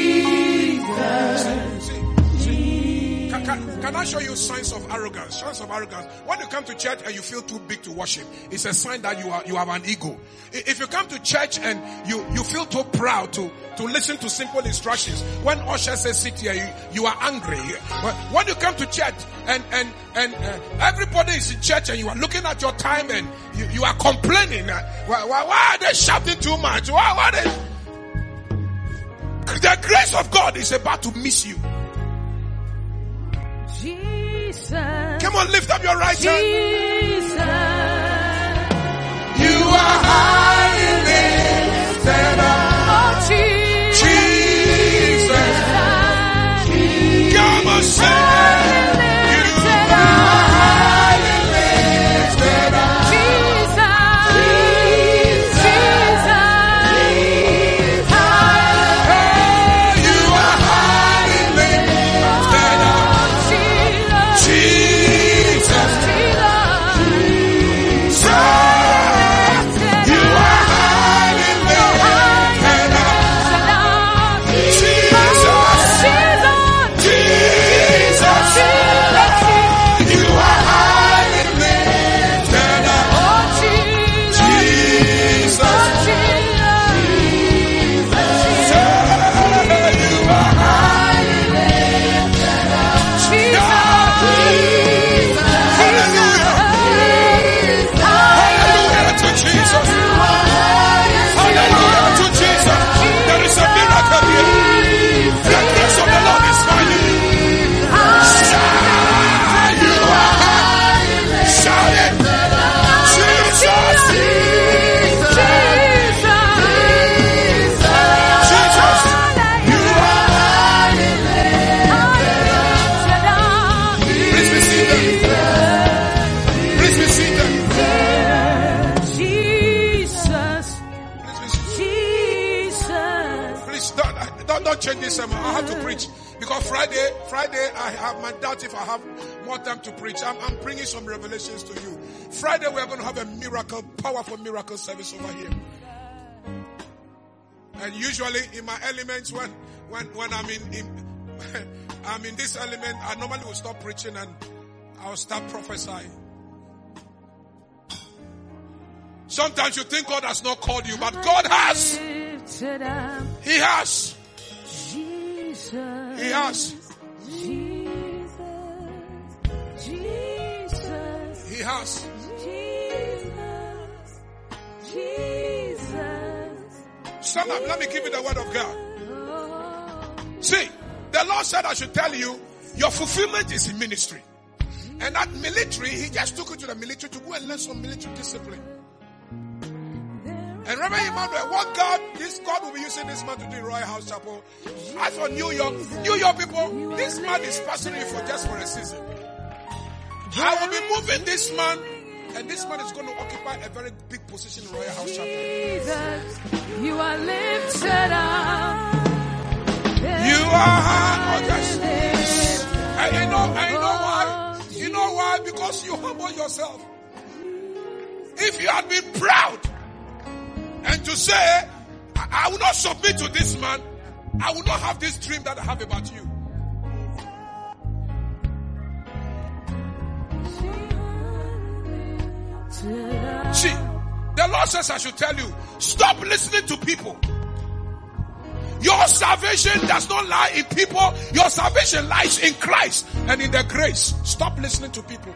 Show you signs of arrogance? Signs of arrogance. When you come to church and you feel too big to worship, it's a sign that you are you have an ego. If you come to church and you you feel too proud to to listen to simple instructions, when usher says sit here, you, you are angry. When you come to church and and and uh, everybody is in church and you are looking at your time and you, you are complaining, uh, why, why, why, are they shouting too much? Why, why they? The grace of God is about to miss you. Jesus. Come on, lift up your right Jesus. hand. You are highly miracle service over here. And usually in my elements, when, when, when I'm in, in <laughs> I'm in this element, I normally will stop preaching and I'll start prophesying. Sometimes you think God has not called you, but God has. He has. He has. He has. Jesus, up. Let me give you the word of God. See, the Lord said I should tell you, your fulfillment is in ministry. And that military, He just took you to the military to go and learn some military discipline. And Reverend Emmanuel, what God, this God will be using this man to do in Royalhouse Chapel. As for New York, New York people, this man is pastoring you for just for a season. I will be moving this man, and this man is going to occupy a very big position in Royalhouse Chapel. Jesus, you are lifted up. You are yes. And you know, and you know why? You know why? Because you humble yourself. If you had been proud and to say, I, I will not submit to this man, I will not have this dream that I have about you. See, the Lord says I should tell you, stop listening to people. Your salvation does not lie in people. Your salvation lies in Christ and in the grace. Stop listening to people.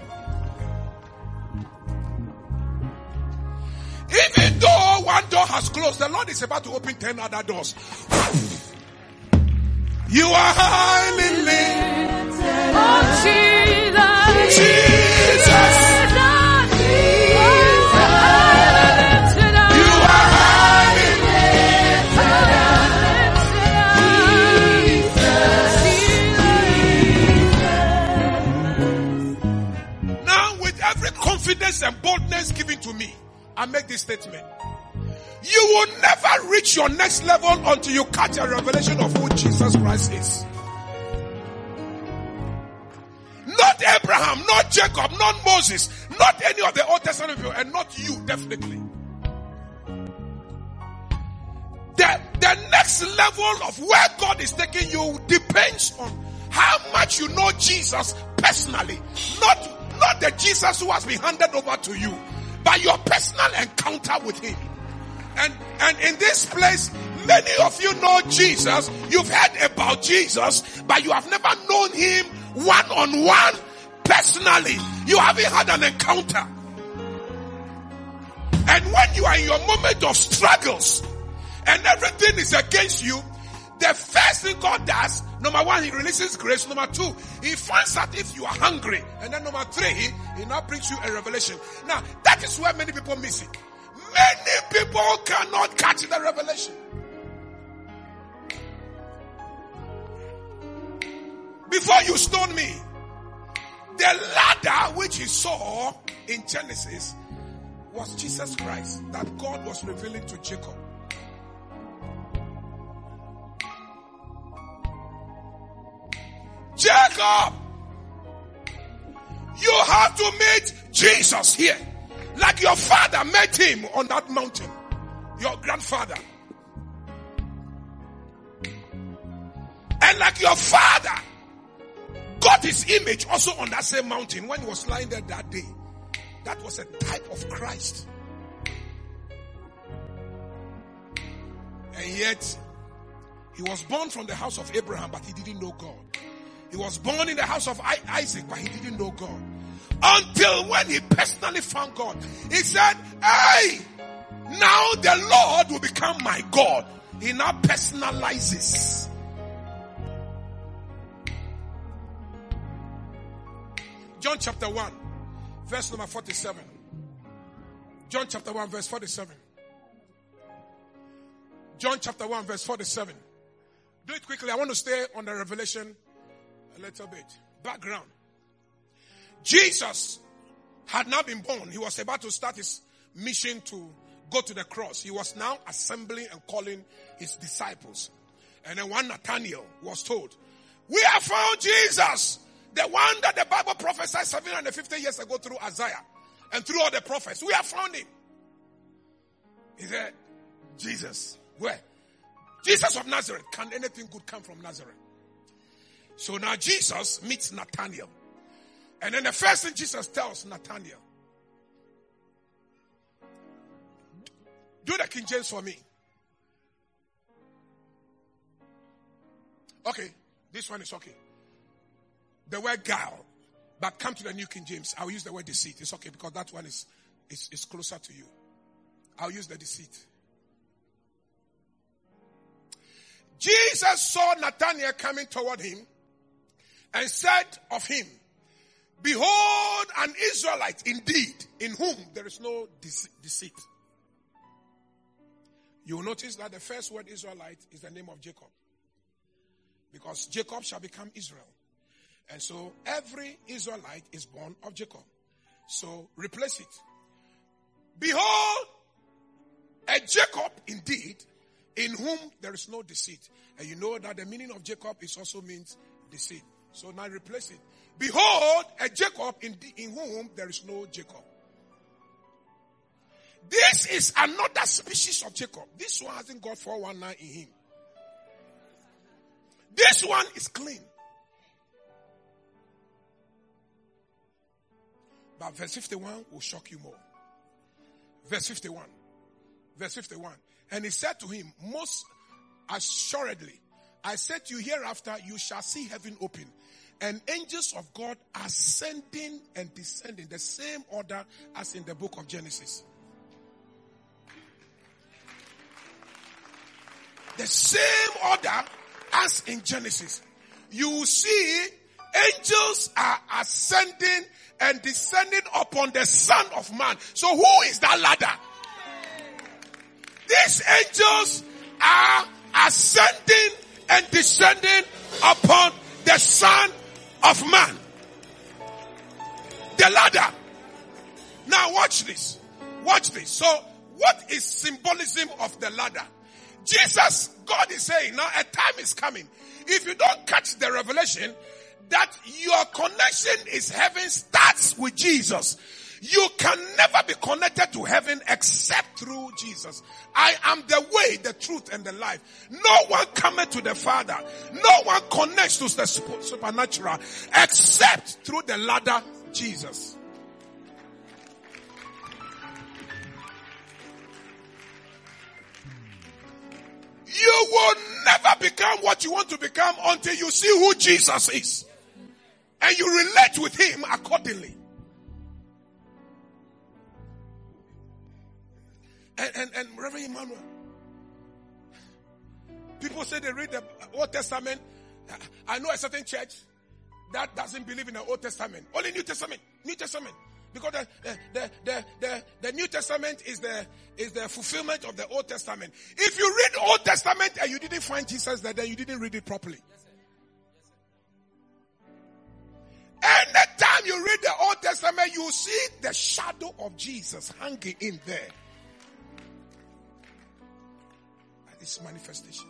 Even though one door has closed, the Lord is about to open 10 other doors. You are highly lifted. Oh, Jesus. Jesus. And given to me, I make this statement. You will never reach your next level until you catch a revelation of who Jesus Christ is. Not Abraham, not Jacob, not Moses, not any of the Old Testament people, and not you, definitely. The, the next level of where God is taking you depends on how much you know Jesus personally. Not, not the Jesus who has been handed over to you, but your personal encounter with him. And, and in this place, many of you know Jesus. You've heard about Jesus, but you have never known him one on one personally. You haven't had an encounter. And when you are in your moment of struggles and everything is against you, the first thing God does, number one, He releases grace. Number two, He finds out if you are hungry. And then number three, He, he now brings you a revelation. Now, that is where many people miss it. Many people cannot catch the revelation. Before you stone me, the ladder which he saw in Genesis was Jesus Christ that God was revealing to Jacob. Jacob, you have to meet Jesus here. Like your father met him on that mountain. Your grandfather. And like your father got his image also on that same mountain when he was lying there that day. That was a type of Christ. And yet, he was born from the house of Abraham, but he didn't know God. He was born in the house of Isaac, but he didn't know God. Until when he personally found God, he said, Hey, now the Lord will become my God. He now personalizes. John chapter 1, verse number 47. John chapter 1, verse 47. John chapter 1, verse 47. Do it quickly. I want to stay on the revelation a little bit. Background. Jesus had now been born. He was about to start his mission to go to the cross. He was now assembling and calling his disciples. And then one Nathaniel was told, we have found Jesus, the one that the Bible prophesied 750 years ago through Isaiah and through all the prophets. We have found him. He said, Jesus, where? Jesus of Nazareth. Can anything good come from Nazareth? So now Jesus meets Nathaniel. And then the first thing Jesus tells Nathaniel, do the King James for me. Okay, this one is okay. The word guile, but come to the New King James. I'll use the word deceit. It's okay because that one is, is, is closer to you. I'll use the deceit. Jesus saw Nathanael coming toward him and said of him, Behold, an Israelite indeed, in whom there is no deceit. You will notice that the first word Israelite is the name of Jacob. Because Jacob shall become Israel. And so every Israelite is born of Jacob. So replace it. Behold, a Jacob indeed, in whom there is no deceit. And you know that the meaning of Jacob is also means deceit. So now replace it. Behold, a Jacob in, the, in whom there is no Jacob. This is another species of Jacob. This one hasn't got 419 in him. This one is clean. But verse 51 will shock you more. Verse 51. Verse 51. And he said to him, Most assuredly, I said to you hereafter, you shall see heaven open and angels of God ascending and descending, the same order as in the book of Genesis. The same order as in Genesis. You see, angels are ascending and descending upon the Son of Man. So who is that ladder? These angels are ascending and descending upon the Son of Man. The ladder. Now watch this. Watch this. So what is symbolism of the ladder? Jesus, God is saying now a time is coming. If you don't catch the revelation that your connection is heaven starts with Jesus. You can never be connected to heaven except through Jesus. I am the way, the truth, and the life. No one cometh to the Father. No one connects to the supernatural except through the ladder, Jesus. You will never become what you want to become until you see who Jesus is. And you relate with him accordingly. And, and, and Reverend Emmanuel, people say they read the Old Testament. I know a certain church that doesn't believe in the Old Testament. Only New Testament. New Testament. Because the, the, the, the, the, New Testament is the, is the fulfillment of the Old Testament. If you read Old Testament and you didn't find Jesus there, then you didn't read it properly. Anytime you read the Old Testament, you see the shadow of Jesus hanging in there. This manifestation.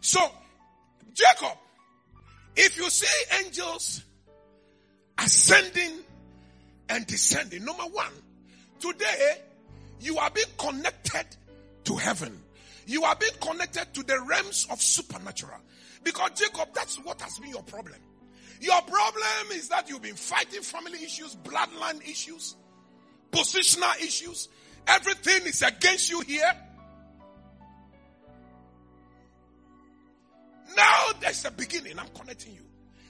So, Jacob if you see angels ascending and descending, number one, today you are being connected to heaven. You are being connected to the realms of supernatural. Because Jacob, that's what has been your problem. Your problem is that you've been fighting family issues, bloodline issues, positional issues. Everything is against you here. Now there's a beginning. I'm connecting you.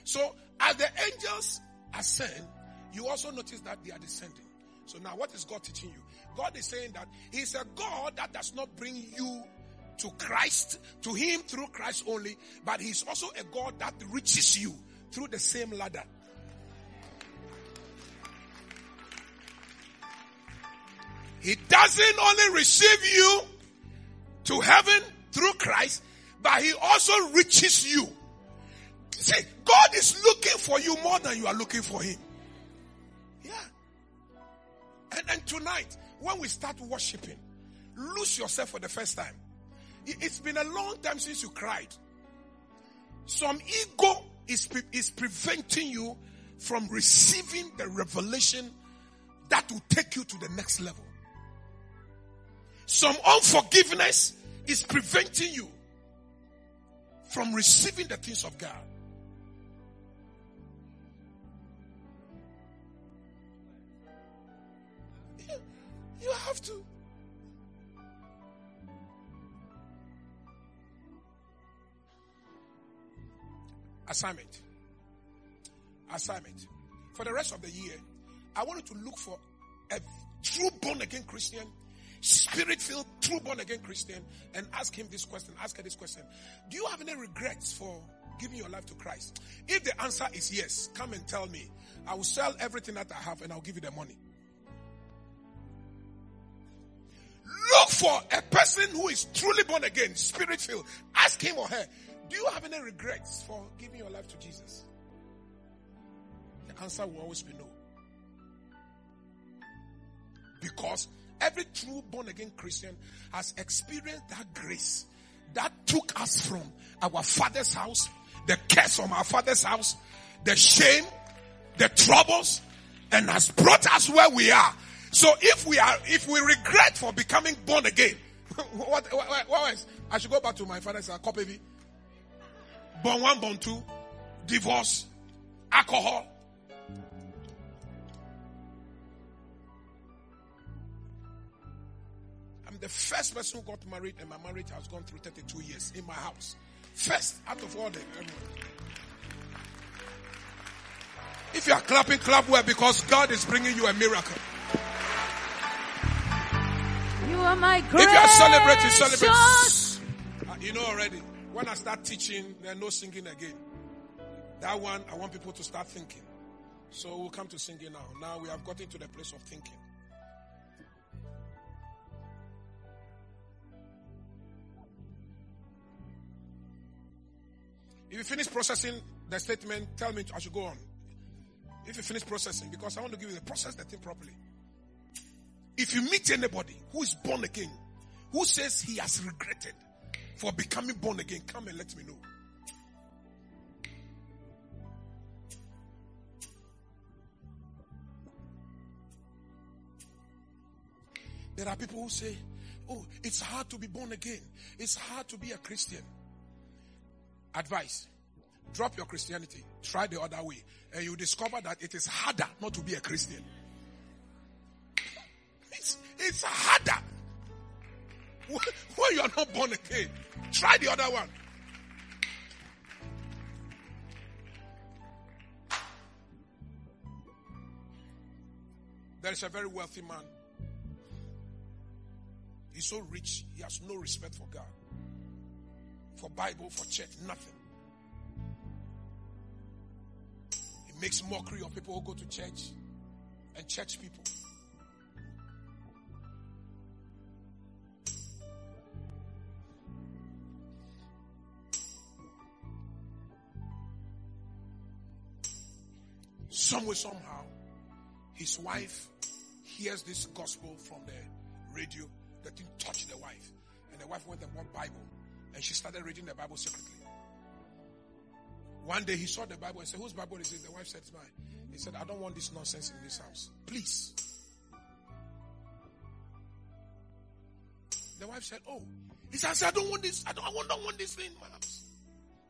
So as the angels ascend, you also notice that they are descending. So now what is God teaching you? God is saying that He's a God that does not bring you to Christ, to Him through Christ only, but He's also a God that reaches you through the same ladder. He doesn't only receive you to heaven through Christ, but he also reaches you. See, God is looking for you more than you are looking for him. Yeah. And, and tonight, when we start worshiping, lose yourself for the first time. It's been a long time since you cried. Some ego is, is preventing you from receiving the revelation that will take you to the next level. Some unforgiveness is preventing you from receiving the things of God. <laughs> You, have to. Assignment. Assignment. For the rest of the year, I want you to look for a true born again Christian spirit filled, true born again Christian and ask him this question, ask her this question. Do you have any regrets for giving your life to Christ? If the answer is yes, come and tell me. I will sell everything that I have and I'll give you the money. Look for a person who is truly born again, spirit filled. Ask him or her, do you have any regrets for giving your life to Jesus? The answer will always be no. Because Every true born again Christian has experienced that grace that took us from our father's house, the curse from our father's house, the shame, the troubles, and has brought us where we are. So if we are, if we regret for becoming born again, <laughs> what, what, what else? I should go back to my father's house, copy Born one, born two, divorce, alcohol, the first person who got married, and my marriage has gone through 32 years in my house. First, out of all the. If you are clapping, clap well because God is bringing you a miracle. You are my God. If you are celebrating, celebrate. Uh, you know already. When I start teaching, there's no singing again. That one, I want people to start thinking. So we'll come to singing now. Now we have gotten to the place of thinking. If you finish processing the statement, tell me I should go on. If you finish processing, because I want to give you the process the thing properly. If you meet anybody who is born again, who says he has regretted for becoming born again, come and let me know. There are people who say, Oh, it's hard to be born again. It's hard to be a Christian. Advice. Drop your Christianity. Try the other way. And you discover that it is harder not to be a Christian. It's, it's harder. When you are not born again, try the other one. There is a very wealthy man. He's so rich, he has no respect for God, for Bible, for church, nothing. He makes mockery of people who go to church and church people. Somewhere, somehow, his wife hears this gospel from the radio that didn't touch the wife. And the wife went and bought Bible and she started reading the Bible secretly. One day he saw the Bible and said, Whose Bible is it? The wife said, It's mine. He said, I don't want this nonsense in this house. Please. The wife said, Oh. He said, I don't want this. I don't, I don't want this thing in my house.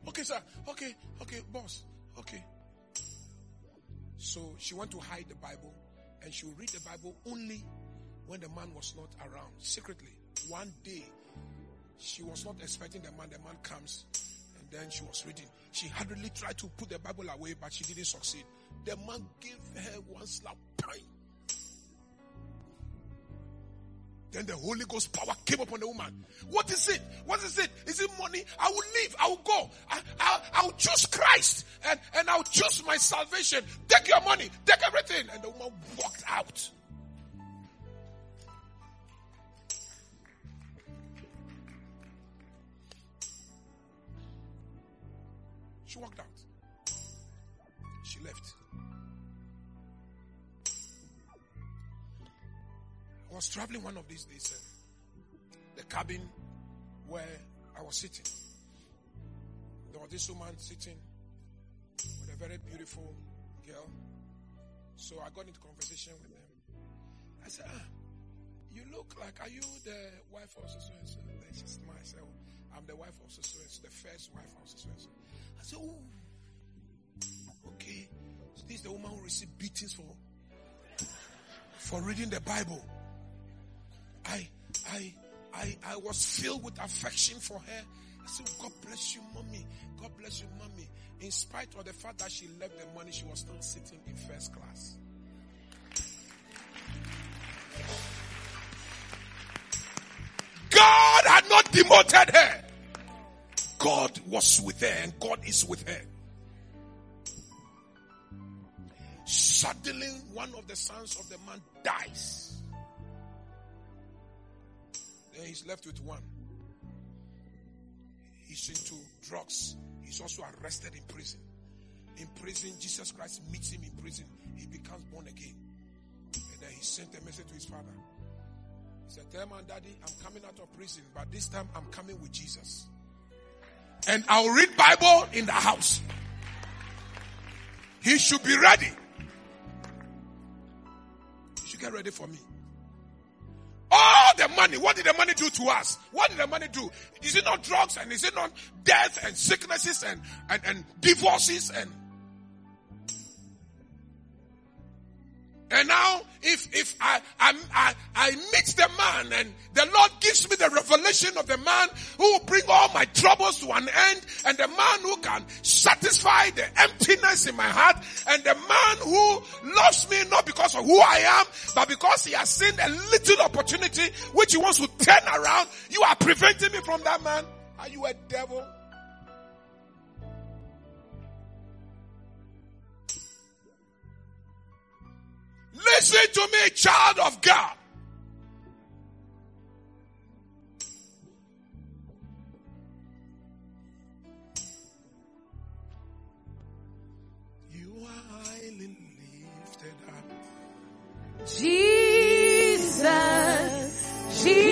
Okay, sir. Okay, okay, boss. Okay. So she went to hide the Bible and she would read the Bible only when the man was not around, secretly. One day, she was not expecting the man. The man comes and then she was reading. She hurriedly tried to put the Bible away, but she didn't succeed. The man gave her one slap. Pine. Then the Holy Ghost power came upon the woman. What is it? What is it? Is it money? I will leave. I will go. I, I, I will choose Christ and, and I'll choose my salvation. Take your money. Take everything. And the woman walked out. She walked out. She left. I was traveling one of these days. Uh, the cabin where I was sitting. There was this woman sitting with a very beautiful girl. So I got into conversation with them. I said, ah, you look like, are you the wife of so and so? She smiled. I said, oh, I'm the wife of so and so, the first wife of so and so. I said, oh, okay. So this is the woman who received beatings for, for reading the Bible. I, I, I, I was filled with affection for her. I said, oh, God bless you, mommy. God bless you, mommy. In spite of the fact that she left the money, she was still sitting in first class. God had not demoted her. God was with her and God is with her. Suddenly, one of the sons of the man dies. Then he's left with one. He's into drugs. He's also arrested in prison. In prison, Jesus Christ meets him in prison. He becomes born again. And then he sent a message to his father. He said, Tell my daddy, I'm coming out of prison, but this time I'm coming with Jesus. And I'll read Bible in the house. He should be ready. He should get ready for me. All the money, what did the money do to us? What did the money do? Is it not drugs and is it not death and sicknesses and, and, and divorces and And now, if, if I, I, I, I meet the man and the Lord gives me the revelation of the man who will bring all my troubles to an end and the man who can satisfy the emptiness in my heart and the man who loves me not because of who I am, but because he has seen a little opportunity which he wants to turn around, you are preventing me from that man. Are you a devil? Listen to me, child of God. You are highly lifted up. Jesus, Jesus,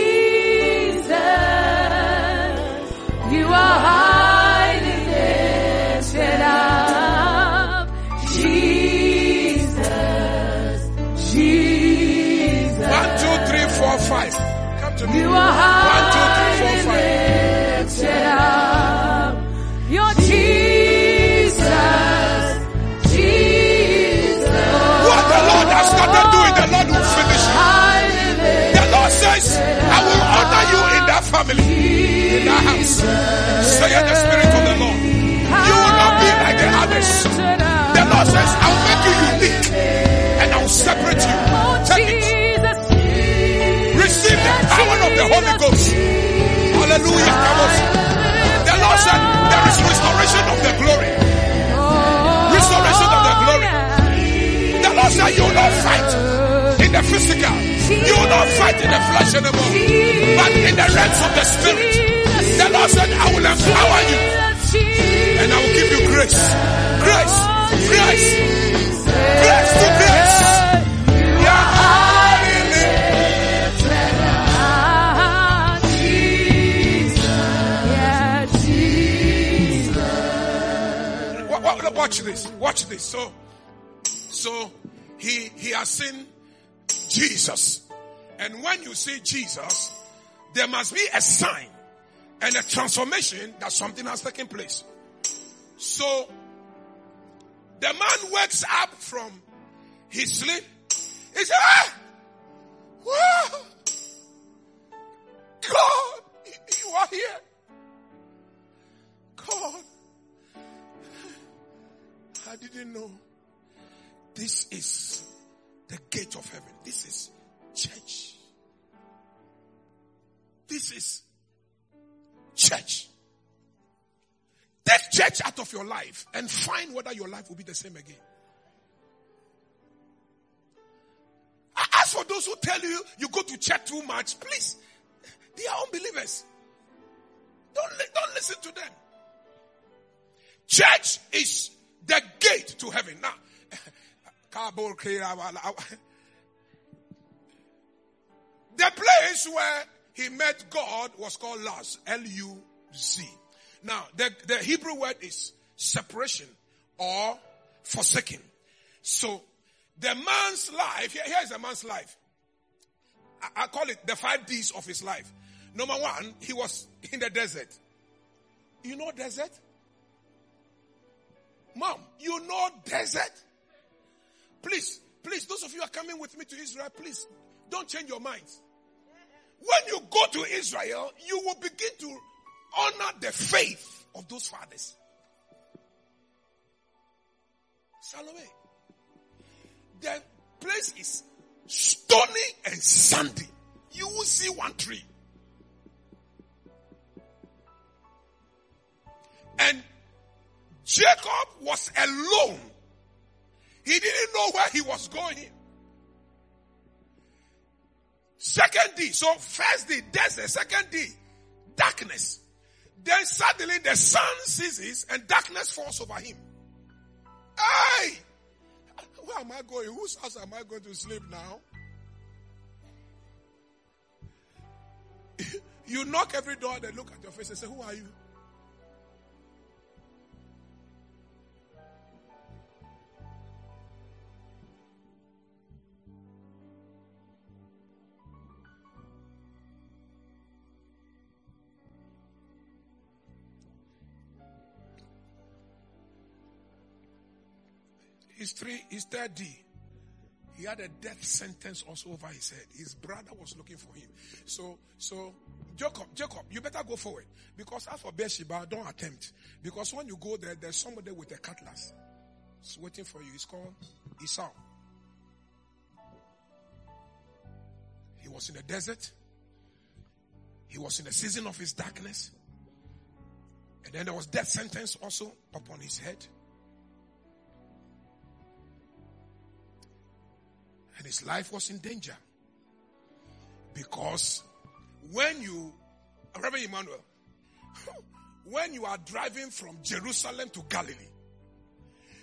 To me. You are One, two, three, four, five. lifted up. Your Jesus, Jesus. What the Lord has started doing, the Lord will finish it. The Lord says, I will honor you in that family, in that house. Say the Spirit of the Lord. You will not be like the others. The Lord says, I will make you unique and I will separate you. Restoration of the glory. Restoration of the glory. The Lord said, you will not fight in the physical. You will not fight in the flesh anymore. But in the realms of the spirit. The Lord said, I will empower you and I will give you grace. Grace. Grace. Grace to grace. Watch this. Watch this. So, so he he has seen Jesus, and when you see Jesus, there must be a sign and a transformation that something has taken place. So, the man wakes up from his sleep. He said, ah! God, you are here. God, I didn't know. This is the gate of heaven. This is church. This is church. Take church out of your life and find whether your life will be the same again. As for those who tell you you go to church too much, please, they are unbelievers. Don't, don't listen to them. Church is the gate to heaven. Now, <laughs> the place where he met God was called Luz, L-U-Z. Now, the, the Hebrew word is separation or forsaking. So, the man's life, here, here is a man's life. I, I call it the five D's of his life. Number one, he was in the desert. You know desert? Mom, you know desert? Please, please, those of you are coming with me to Israel, please don't change your minds. When you go to Israel, you will begin to honor the faith of those fathers. Salome. Eh? The place is stony and sandy. You will see one tree. And Jacob was alone. He didn't know where he was going. Second D. So first D, desert. Second D, darkness. Then suddenly the sun ceases and darkness falls over him. Hey! Where am I going? Whose house am I going to sleep now? <laughs> you knock every door, they look at your face and say, Who are you? Three, third D. He had a death sentence also over his head. His brother was looking for him. So, so, Jacob, Jacob, you better go forward. Because as for Beersheba, don't attempt. Because when you go there, there's somebody with a cutlass. It's waiting for you. It's called Esau. He was in the desert. He was in the season of his darkness. And then there was death sentence also upon his head. And his life was in danger. Because when you, Reverend Emmanuel, <laughs> when you are driving from Jerusalem to Galilee,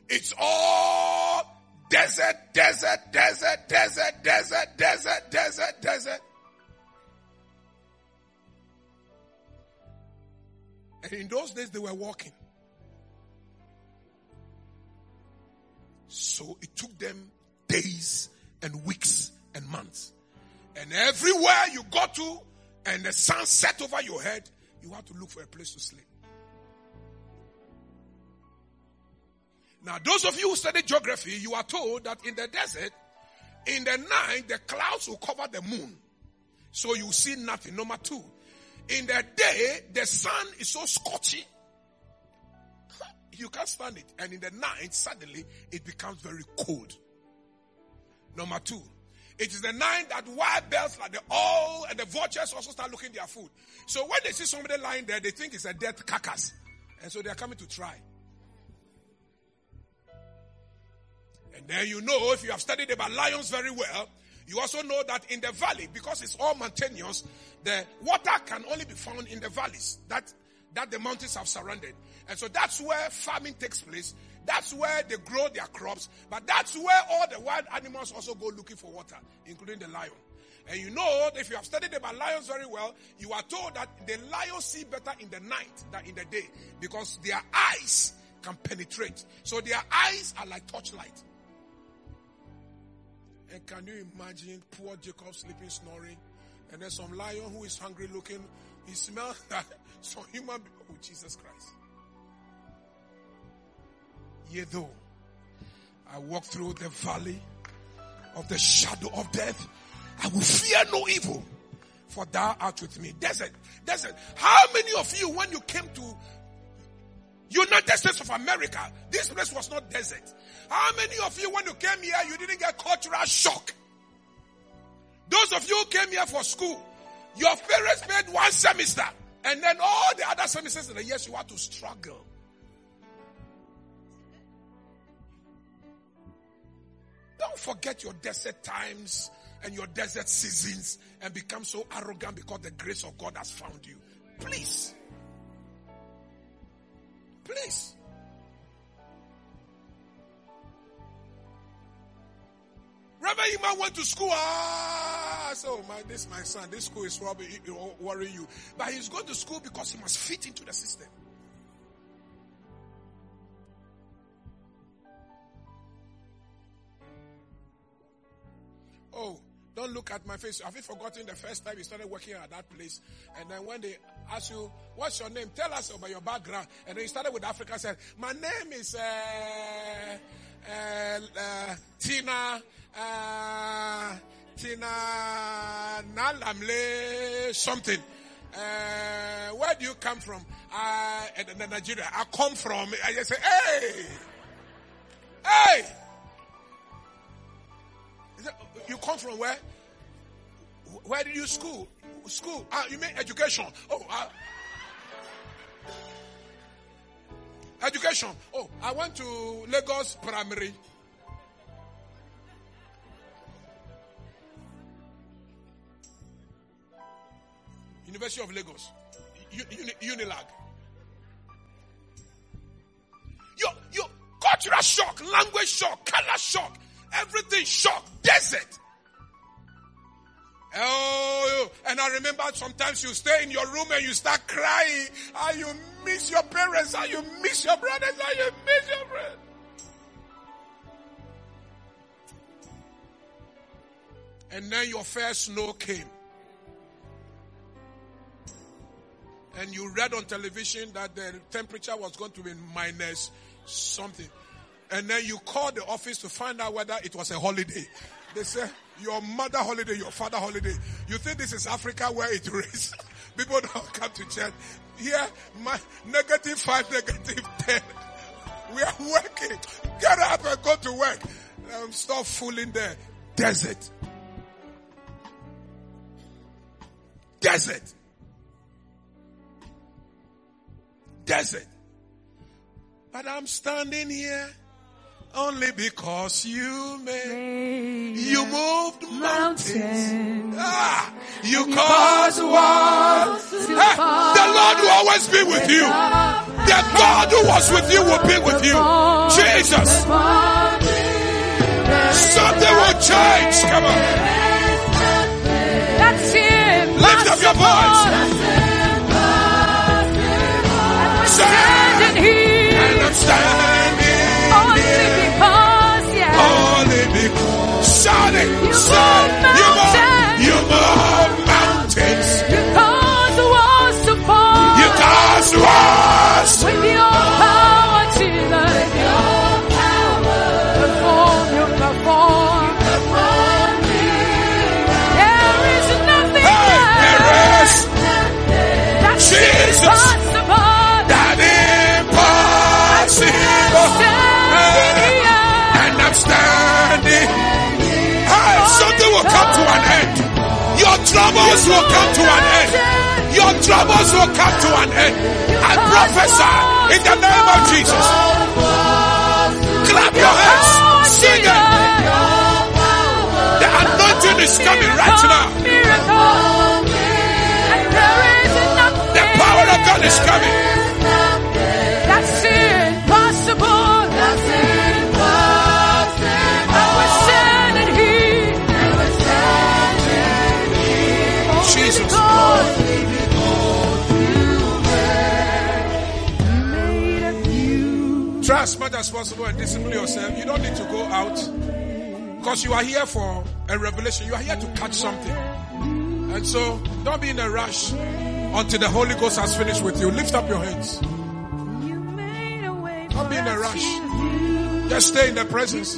it's all desert, desert, desert, desert, desert, desert, desert, desert. And in those days they were walking. So it took them days and weeks and months. And everywhere you go to and the sun set over your head, you have to look for a place to sleep. Now, those of you who study geography, you are told that in the desert, in the night, the clouds will cover the moon. So you see nothing. Number two, in the day, the sun is so scorching. You can't stand it. And in the night, suddenly, it becomes very cold. Number two, it is the night that wild birds like the owl and the vultures also start looking their food. So when they see somebody lying there, they think it's a dead carcass. And so they are coming to try. And then you know, if you have studied about lions very well, you also know that in the valley, because it's all mountainous, the water can only be found in the valleys that, that the mountains have surrounded. And so that's where farming takes place. That's where they grow their crops. But that's where all the wild animals also go looking for water, including the lion. And you know, if you have studied about lions very well, you are told that the lions see better in the night than in the day because their eyes can penetrate. So their eyes are like torchlight. And can you imagine poor Jacob sleeping, snoring, and then some lion who is hungry looking, he smells <laughs> some human. Oh, Jesus Christ. Yea, though I walk through the valley of the shadow of death, I will fear no evil, for thou art with me. Desert, desert. How many of you, when you came to United States of America, this place was not desert. How many of you, when you came here, you didn't get cultural shock? Those of you who came here for school, your parents paid one semester, and then all the other semesters in the years you had to struggle. Don't forget your desert times and your desert seasons and become so arrogant because the grace of God has found you. Please. Please. Reverend Iman went to school. Ah, so my, this my son. This school is probably worrying you, but he's going to school because he must fit into the system. Oh, don't look at my face. Have you forgotten the first time you started working at that place? And then when they ask you, what's your name? Tell us about your background. And then you started with Africa, said, my name is, uh, uh, uh, Tina, uh, Tina Nalamle something. Uh, where do you come from? Uh, Nigeria. I come from, I just say, hey! Hey! You come from where? Where did you school? School? Ah, you mean education? Oh, uh, education. Oh, I went to Lagos Primary. University of Lagos, Unilag. Your, your cultural shock, language shock, color shock, everything shock, desert. Oh, and I remember sometimes you stay in your room and you start crying. How you miss your parents, how you miss your brothers, how you miss your friends. And then your first snow came. And you read on television that the temperature was going to be minus something. And then you call the office to find out whether it was a holiday. They say, your mother holiday, your father holiday. You think this is Africa where it <laughs> rains? People don't come to church. Here, my negative five, negative ten. We are working. Get up and go to work. Um, stop fooling the desert. Desert. Desert. But I'm standing here only because you made, you moved mountains. Ah, you caused walls. Hey, the Lord will always be with you. The God who was with you will be with you. Jesus. Something will change. Come on. That's it. Lift up your voice. Here. And I'm standing. shout it. You shout move you move, you move mountains. You cause the walls to fall. You cause the walls. Troubles will come to an end. Your troubles will come to an end. I prophesy in the name of Jesus. Clap your hands. Sing it. The anointing is coming right now. The power of God is coming. As much as possible and discipline yourself. You don't need to go out because you are here for a revelation. You are here to catch something. And so don't be in a rush until the Holy Ghost has finished with you. Lift up your hands. Don't be in a rush. Just stay in the presence.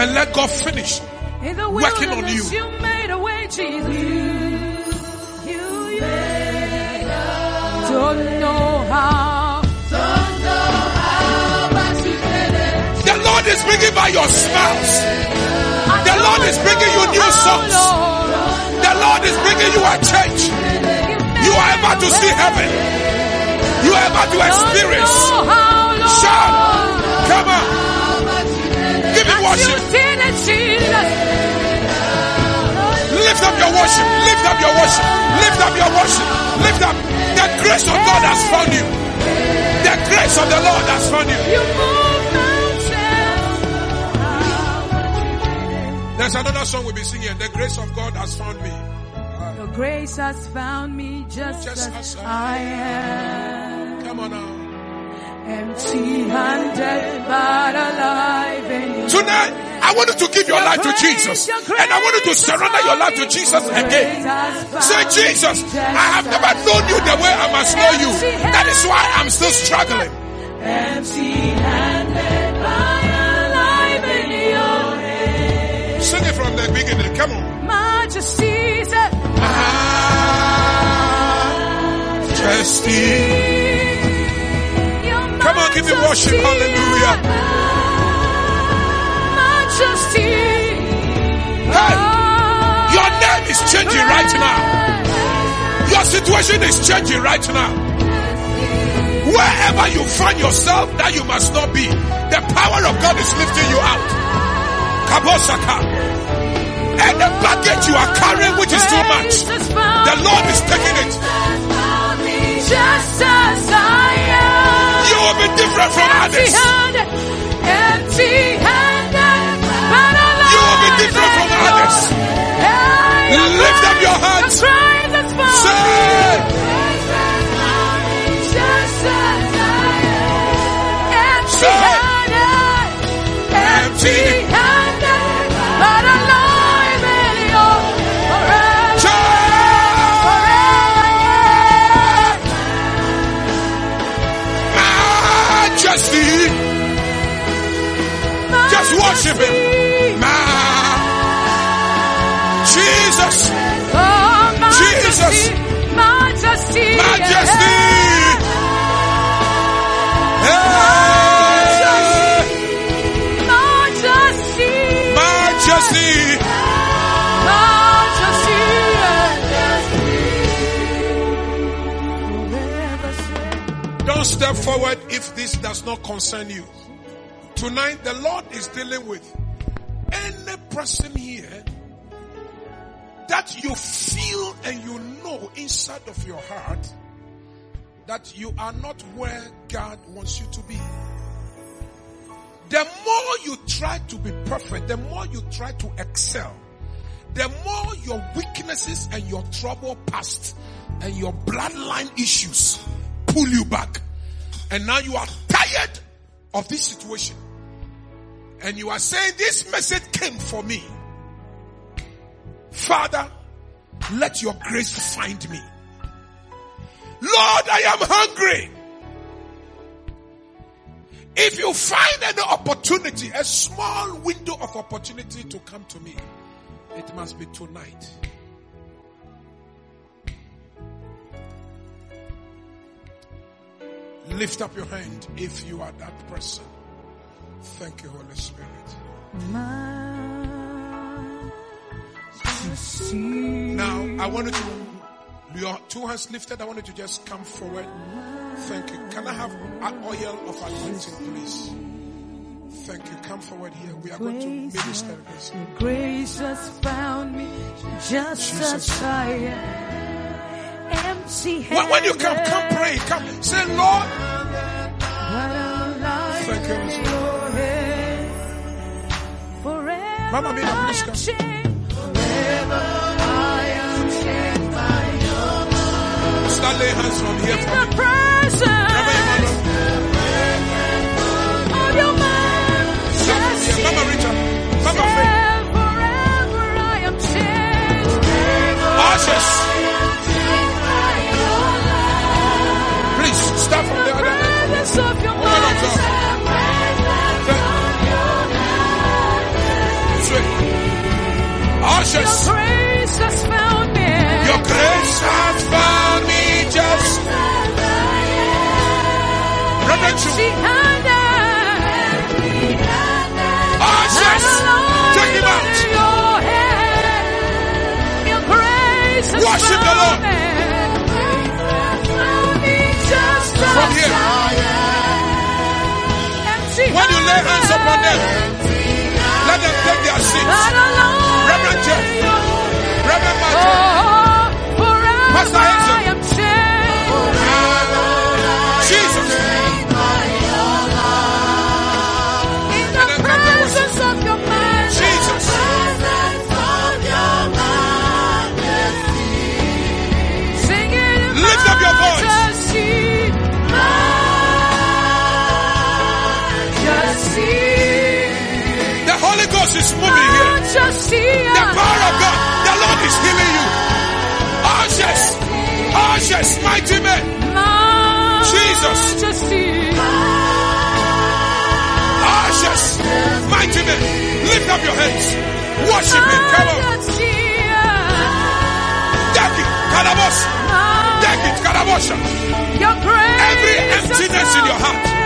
And let God finish. Working on you. You made a way, Jesus. Don't know how. Lord is bringing by your smiles. The Lord is bringing you new songs. The Lord is bringing you a change. You are about to see heaven. You are about to experience. Shout. Come on. Give You worship. Lift up your worship. Lift up your worship. Lift up your worship. Lift up. The grace of God has found you. The grace of the Lord has found you. There's another song we'll be singing. The grace of God has found me. Your grace has found me just, Just as, I am. Come on now. Empty handed but alive in. Tonight, I want you to give your life to Jesus. And I want you to surrender your life to Jesus again. Say, Jesus, I have never known you the way I must know you. That is why I'm still struggling. Empty Majesty said, Majesty. Your Come on, give him worship. Hallelujah. Majesty. Hey, your name is changing right now. Your situation is changing right now. Wherever you find yourself, that you must not be. The power of God is lifting you out. Kabosaka. And the baggage you are carrying, which is too much, the Lord is taking it. Just as I am. You will be different from others. Empty-handed, empty-handed, but alive You will be different from others. Lift up your hands. Forward if this does not concern you. Tonight, the Lord is dealing with any person here that you feel and you know inside of your heart that you are not where God wants you to be. The more you try to be perfect, the more you try to excel, the more your weaknesses and your trouble past and your bloodline issues pull you back. And now you are tired of this situation. And you are saying this message came for me. Father, let your grace find me. Lord, I am hungry. If you find any opportunity, a small window of opportunity to come to me, it must be tonight. Lift up your hand if you are that person. Thank you, Holy Spirit. Now, I want you to, your two hands lifted, I want you to just come forward. Thank you. Can I have an oil of anointing, please? Thank you. Come forward here. We are going to minister this. Grace has found me just Jesus. as I am. Empty When, when you come, come pray. Come. Say, Lord, Thank you, Holy Spirit. Forever Mama, Mina, I please am come. Forever I am changed by your start laying hands on here for the me. presence Remember your mother. of your majesty. Mama Richard. Mama Your Ushers. grace has found me. Your grace has found me just. Reverend Chu. Ah, take him out. Worship the Lord. From here. When you lay hands upon them, let them take their seats. Reverend Jeff. Reverend Michael. Oh, Pastor Hazel. Ghost is moving here. The power of God. The Lord is healing you. Ushers. Ushers. Mighty men. Jesus. Ushers. Mighty men. Lift up your hands. Worship Him. Come on. Take it. Kalabos. Take it. Kalabosha. Every emptiness in your heart.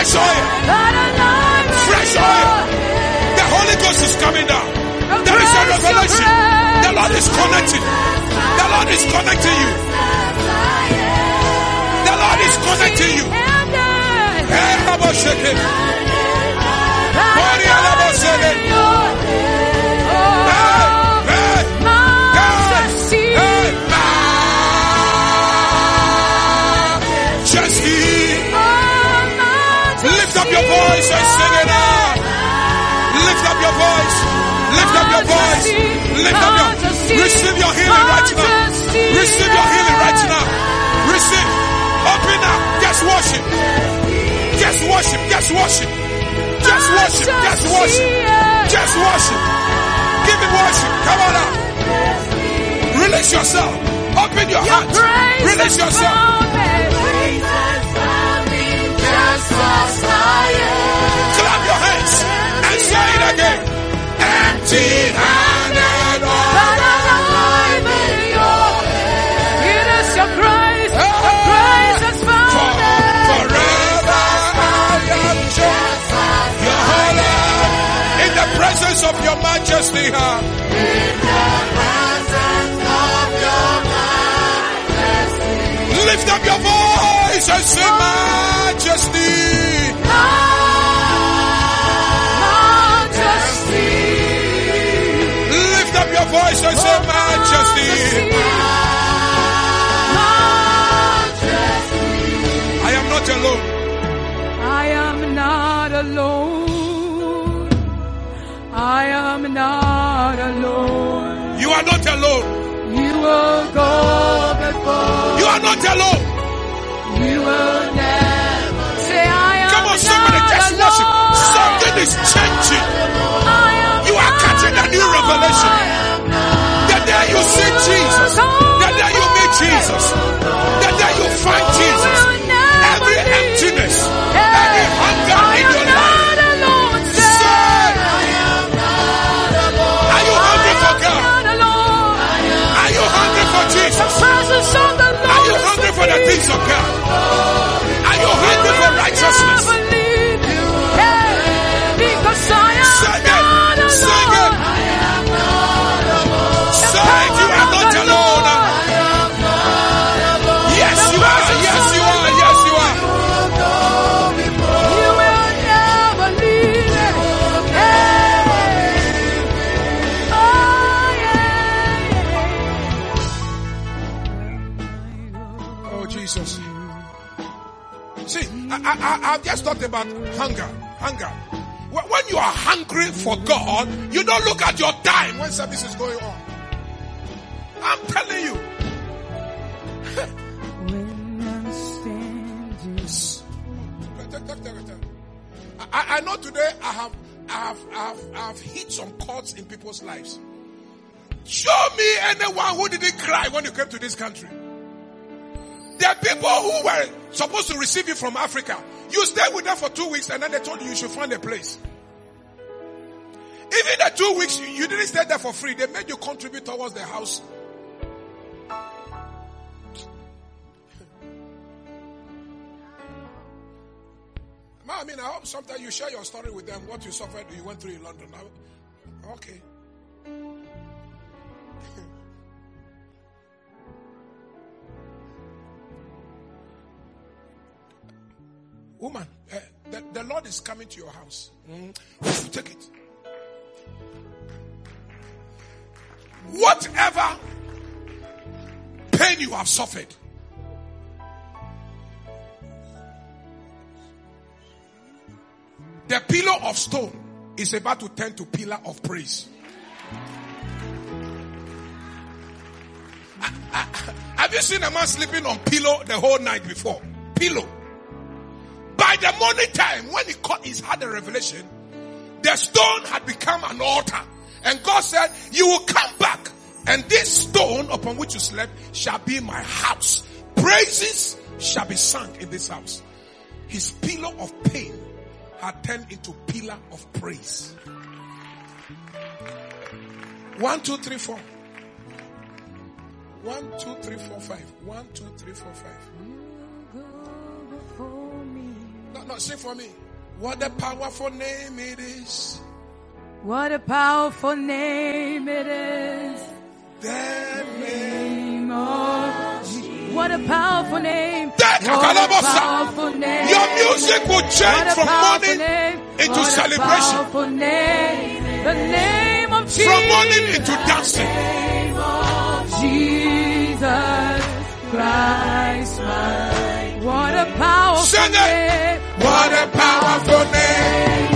Fresh oil. Fresh oil. The Holy Ghost is coming down. There is a revelation. The Lord is connecting. The Lord is connecting you. The Lord is connecting you. Hey. Voice and sing it out. Lift up your voice. Lift up your voice. Lift up your. Receive your healing right now. Receive your healing right now. Receive. Open up. Just worship. Just worship. Just worship. Just worship. Just worship. Just worship. Give him worship. Come on up. Release yourself. Open your heart. Release yourself. Clap your hands and say it again. Empty handed. Forever I am just your holy. In the presence of your majesty. huh? In the presence of your majesty. Lift up your voice and say majesty. Lift up your voice and say majesty. I am not alone. I am not alone. I am not alone. You are not alone. You will go before. You are not alone. You will never worship. Something is changing. You are catching a new revelation. I've just talked about hunger. Hunger. When you are hungry for God, you don't look at your time when service is going on. I'm telling you. <laughs> I, I know today I have, I have, I have, I have hit some chords in people's lives. Show me anyone who didn't cry when you came to this country. There are people who were supposed to receive you from Africa. You stayed with them for two weeks and then they told you you should find a place. Even the two weeks, you, didn't stay there for free. They made you contribute towards the house. <laughs> I mean, I hope sometimes you share your story with them, what you suffered, you went through in London. Okay. Woman, eh, the, the Lord is coming to your house. Mm. Take it. Whatever pain you have suffered, the pillar of stone is about to turn to pillar of praise. Ah, ah, Have you seen a man sleeping on pillow the whole night before? Pillow. The morning time, when he caught, he's had a revelation, the stone had become an altar. And God said, you will come back and this stone upon which you slept shall be my house. Praises shall be sung in this house. His pillar of pain had turned into pillar of praise. One, two, three, four. One, two, three, four, five. One, two, three, four, five. No, no, sing for me. What a powerful name it is. What a powerful name it is. The name. Of Jesus. What a powerful name. What a powerful name. Your music will change from morning name. into What celebration. name. The name of Jesus. From morning into dancing. name of Jesus Christ, my. What a powerful Sing it. name. What a powerful name.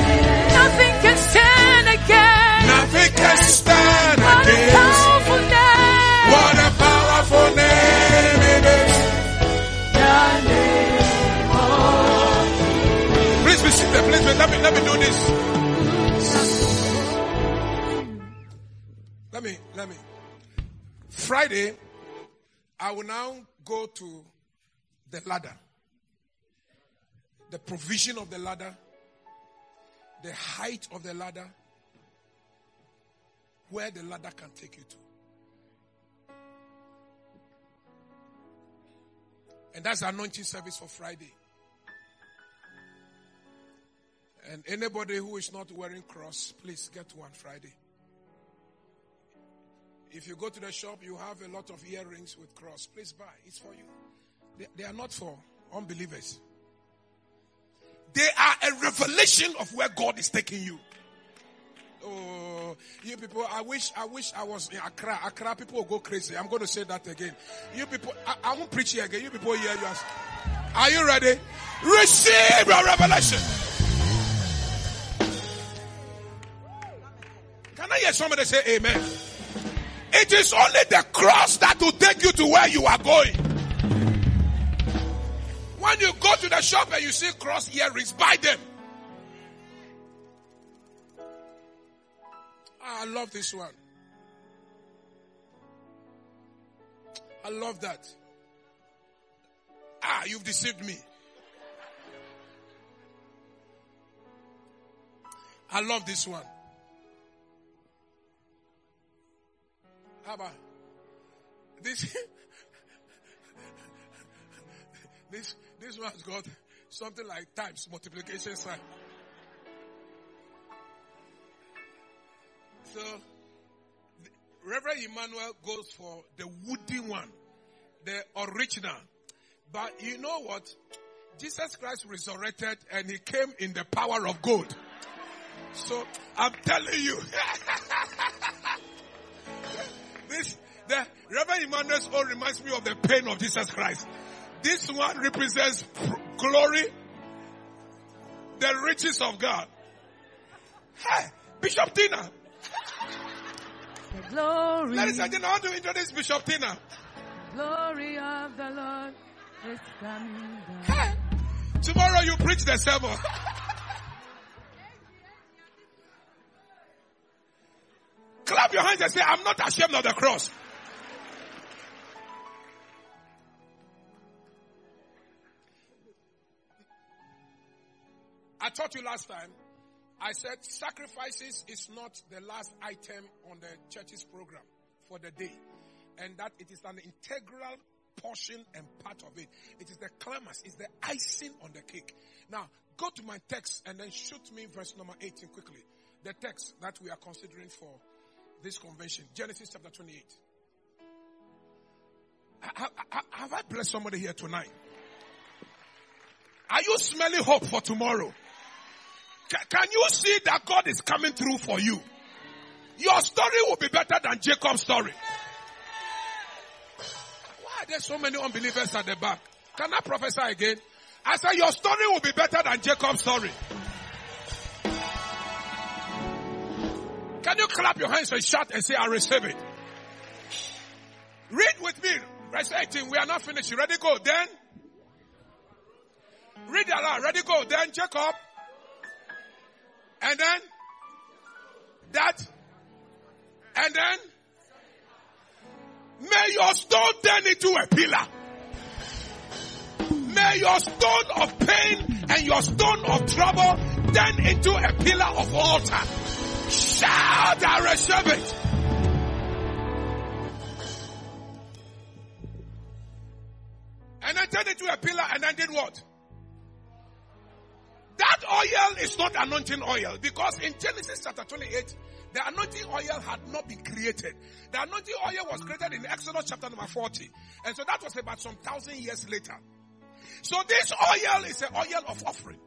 Nothing can stand against. Nothing can stand What a against. powerful name. What a powerful name it is. The name of Please be seated. Please be, let me, let me do this. Let me, let me. Friday, I will now go to the ladder. The provision of the ladder. The height of the ladder. Where the ladder can take you to. And that's the anointing service for Friday. And anybody who is not wearing cross, please get one Friday. If you go to the shop, you have a lot of earrings with cross. Please buy. It's for you. They, they are not for unbelievers. They are a revelation of where God is taking you. Oh, you people, I wish, I wish I was in Accra. Accra people will go crazy. I'm going to say that again. You people, I, I won't preach here again. You people hear you. Are you ready? Receive your revelation. Can I hear somebody say amen? It is only the cross that will take you to where you are going. When you go to the shop and you see cross earrings, buy them. Ah, I love this one. I love that. Ah, you've deceived me. I love this one. How about this? <laughs> This, this one's got something like times multiplication sign. So, Reverend Emmanuel goes for the woody one, the original. But you know what? Jesus Christ resurrected and he came in the power of God. So I'm telling you, <laughs> this the Reverend Emmanuel's own reminds me of the pain of Jesus Christ. This one represents glory, the riches of God. Hey, Bishop Tina. The glory. Ladies and gentlemen, I want to introduce Bishop Tina. Glory of the Lord is coming down. Hey, tomorrow you preach the sermon. Clap your hands and say, I'm not ashamed of the cross. I taught you last time, I said sacrifices is not the last item on the church's program for the day. And that it is an integral portion and part of it. It is the climax, it's the icing on the cake. Now, go to my text and then shoot me verse number 18 quickly. The text that we are considering for this convention. Genesis chapter 28. Have, have I blessed somebody here tonight? Are you smelling hope for tomorrow? Can you see that God is coming through for you? Your story will be better than Jacob's story. Why are there so many unbelievers at the back? Can I prophesy again? I said your story will be better than Jacob's story. Can you clap your hands and shout and say, I receive it? Read with me. Verse 18. We are not finished. Ready? Go. Then. Read aloud. Ready? Go. Then Jacob. And then. That. And then. May your stone turn into a pillar. May your stone of pain and your stone of trouble turn into a pillar of altar. Shout, I receive it. And I turned into a pillar and then did what? That oil is not anointing oil because in Genesis chapter 28, the anointing oil had not been created. The anointing oil was created in Exodus chapter number 40. And so that was about some thousand years later. So this oil is an oil of offering.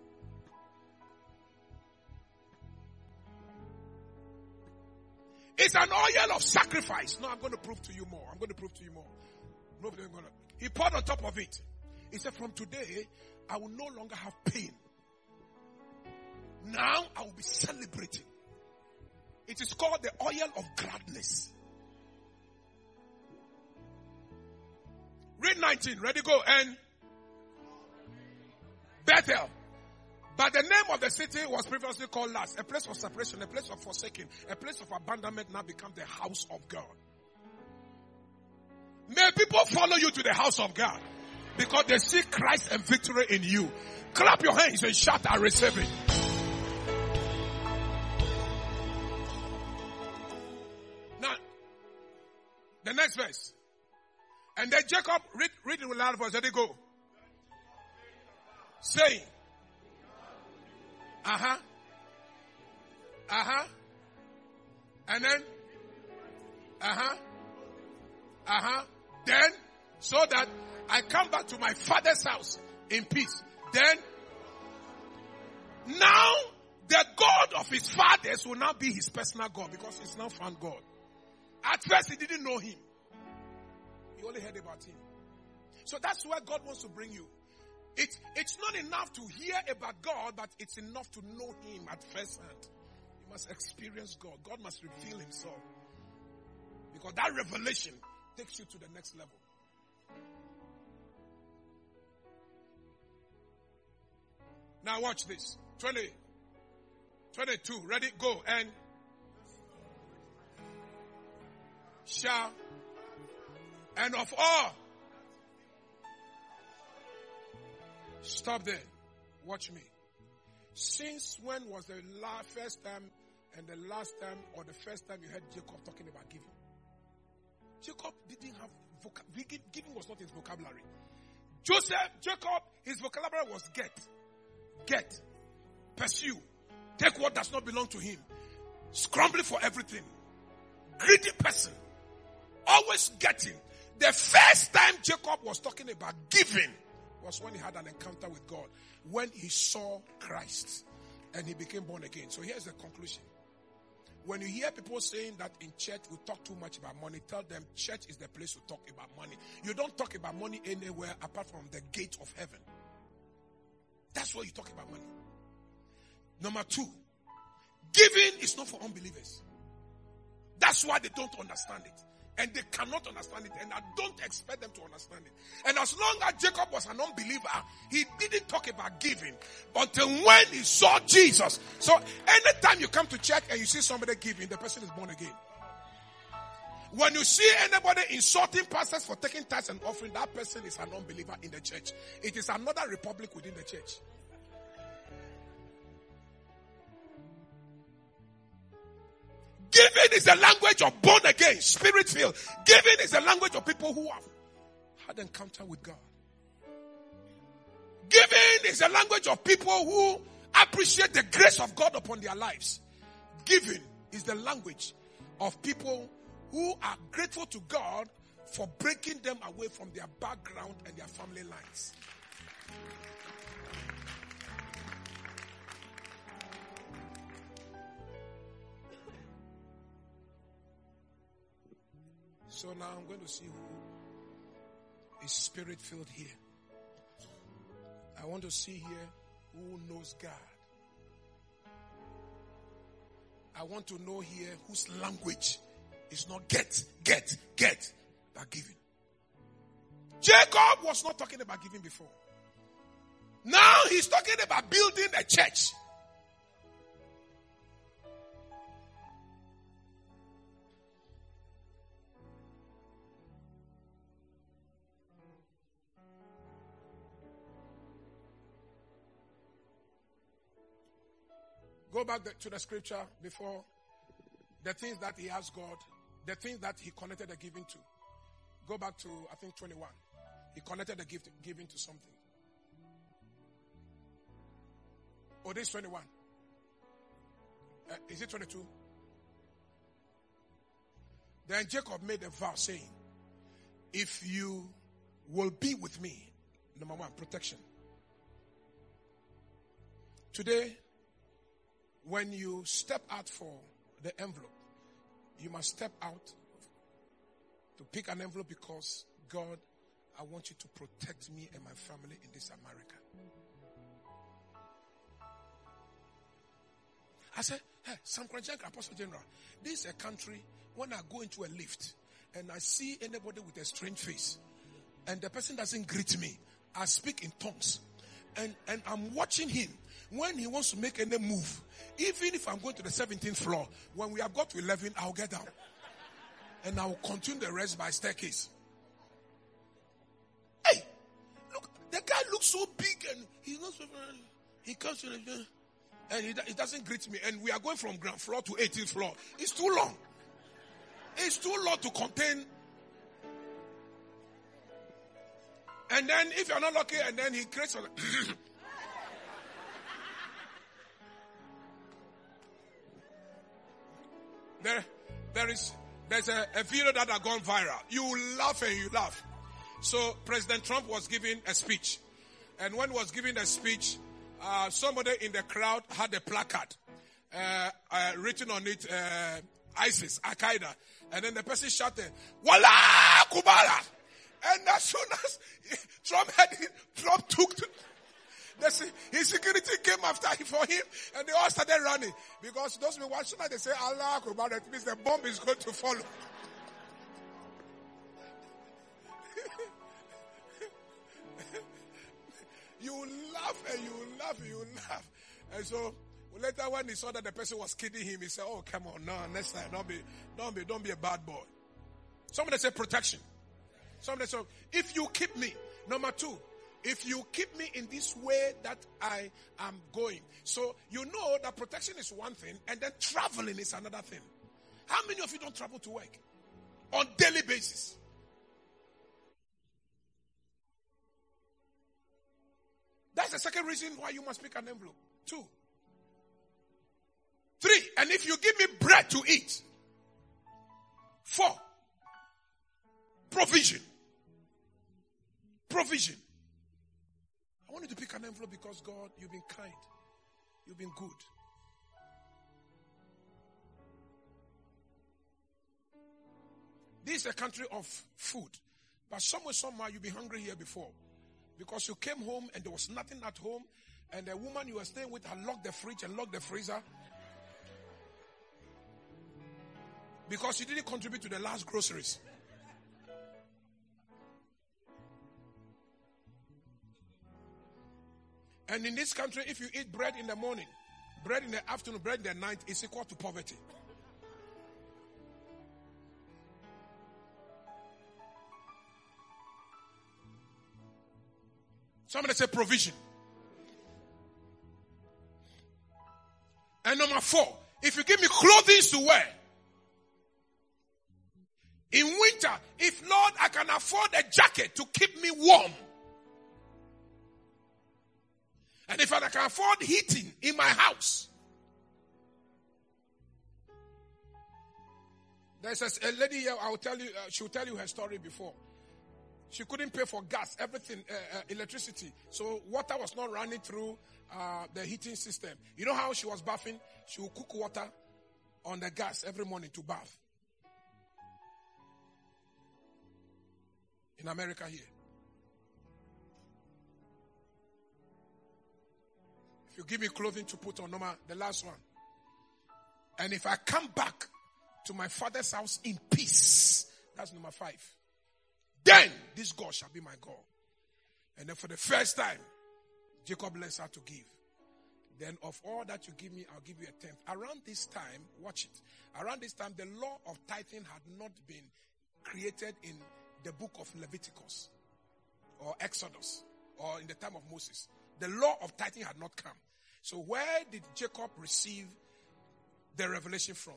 It's an oil of sacrifice. No, I'm going to prove to you more. I'm going to prove to you more. He poured on top of it. He said, from today, I will no longer have pain. Now I will be celebrating. It is called the oil of gladness. Read 19. Ready, go. And Bethel. But the name of the city was previously called Luz, a place of separation, a place of forsaking, a place of abandonment now become the house of God. May people follow you to the house of God because they see Christ and victory in you. Clap your hands and shout, I receive it. Next verse. And then Jacob, read, read it with loud voice. Let it go. Saying, uh huh. Uh huh. And then, uh huh. Uh huh. Then, so that I come back to my father's house in peace. Then, now the God of his fathers will now be his personal God because he's now found God. At first, he didn't know him, he only heard about him. So that's where God wants to bring you. It's, it's not enough to hear about God, but it's enough to know Him at first hand. You must experience God. God must reveal Himself. Because that revelation takes you to the next level. Now watch this. 20, 22. Ready? Go. And shall and of all Stop there. Watch me. Since when was the first time and the last time or the first time you heard Jacob talking about giving? Jacob didn't have giving was not his vocabulary. Joseph, Jacob, his vocabulary was get, get, pursue, take what does not belong to him, scrambling for everything, greedy person, always getting. The first time Jacob was talking about giving was when he had an encounter with God, when he saw Christ and he became born again. So here's the conclusion. When you hear people saying that in church we talk too much about money, tell them church is the place to talk about money. You don't talk about money anywhere apart from the gate of heaven. That's where you talk about money. Number two, giving is not for unbelievers. That's why they don't understand it. And they cannot understand it. And I don't expect them to understand it. And as long as Jacob was an unbeliever, he didn't talk about giving until when he saw Jesus. So anytime you come to church and you see somebody giving, the person is born again. When you see anybody insulting pastors for taking tithes and offering, that person is an unbeliever in the church. It is another republic within the church. Giving is the language of born again, spirit filled. Giving is the language of people who have had encounter with God. Giving is the language of people who appreciate the grace of God upon their lives. Giving is the language of people who are grateful to God for breaking them away from their background and their family lines. So now I'm going to see who is spirit filled here. I want to see here who knows God. I want to know here whose language is not get, get, get, but giving. Jacob was not talking about giving before. Now he's talking about building a church. Go back to the scripture before the things that he asked God, the things that he connected the giving to. Go back to, I think, 21. He connected the gift giving to something. Oh, this 21. Uh, is it 22? Then Jacob made a vow saying, If you will be with me, number one, protection. Today, when you step out for the envelope, you must step out to pick an envelope because God, I want you to protect me and my family in this America. I said, hey, Sam Korankye, Apostle General, this is a country when I go into a lift and I see anybody with a strange face and the person doesn't greet me, I speak in tongues. And, and I'm watching him when he wants to make any move, even if I'm going to the 17th floor, when we have got to 11, I'll get down. And I'll continue the rest by staircase. Hey, look, the guy looks so big and he goes, he comes to the, and he, he doesn't greet me. And we are going from ground floor to 18th floor. It's too long. It's too long to contain. And then if you're not lucky, and then he creates <clears throat> There, there is, there's a, a video that has gone viral. You laugh and you laugh. So President Trump was giving a speech. And when he was giving a speech, uh, somebody in the crowd had a placard, uh, uh, written on it, uh, ISIS, Al Qaeda. And then the person shouted, Wala Kubala! And as soon as <laughs> Trump had it, Trump took to, the, his security came after for him and they all started running. Because those people, as soon as they say Allah Akbar, that means the bomb is going to follow. <laughs> you laugh and you laugh and you laugh. And so later when he saw that the person was kidding him, he said, Oh, come on, no, next time, don't be, don't be, don't be a bad boy. Somebody said protection. Somebody said, if you keep me, number two, if you keep me in this way that I am going. So you know that protection is one thing and then traveling is another thing. How many of you don't travel to work on daily basis? That's the second reason why you must pick an envelope. Two. Three. And if you give me bread to eat. Four. Provision. Provision. Want you to pick an envelope because God, you've been kind. You've been good. This is a country of food. But somewhere, somehow, you've been hungry here before. Because you came home and there was nothing at home. And the woman you were staying with had locked the fridge and locked the freezer. Because you didn't contribute to the last groceries. And in this country, if you eat bread in the morning, bread in the afternoon, bread in the night, is equal to poverty. Somebody say provision. And number four, if you give me clothing to wear, in winter, if Lord, I can afford a jacket to keep me warm. And if I can afford heating in my house. There's a, lady here, I'll tell you, uh, she'll tell you her story before. She couldn't pay for gas, everything, uh, uh, electricity. So water was not running through uh, the heating system. You know how she was bathing? She would cook water on the gas every morning to bath. In America here. You give me clothing to put on, number the last one. And if I come back to my father's house in peace, that's number five. Then this God shall be my God. And then for the first time, Jacob learns how to give. Then of all that you give me, I'll give you a tenth. Around this time, watch it. Around this time, the law of tithing had not been created in the book of Leviticus or Exodus or in the time of Moses. The law of tithing had not come. So where did Jacob receive the revelation from?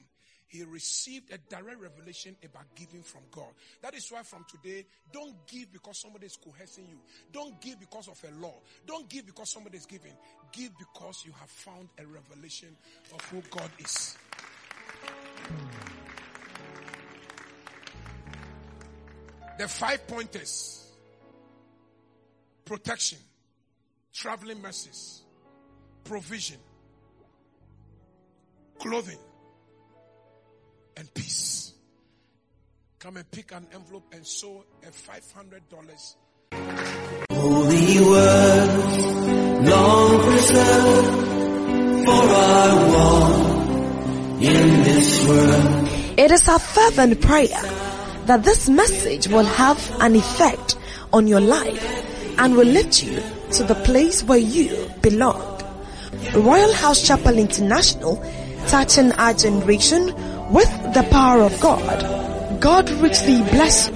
he received a direct revelation about giving from God. That is why from today, don't give because somebody is coercing you. Don't give because of a law. Don't give because somebody is giving. Give because you have found a revelation of who God is. The five pointers protection, traveling mercies, provision, clothing, and peace. Come and pick an envelope and sow a $500. Holy word, long preserved, for I walk in this world. It is our fervent prayer that this message will have an effect on your life and will lift you to the place where you belong. Royalhouse Chapel International, touching our generation with the power of God. God richly bless you.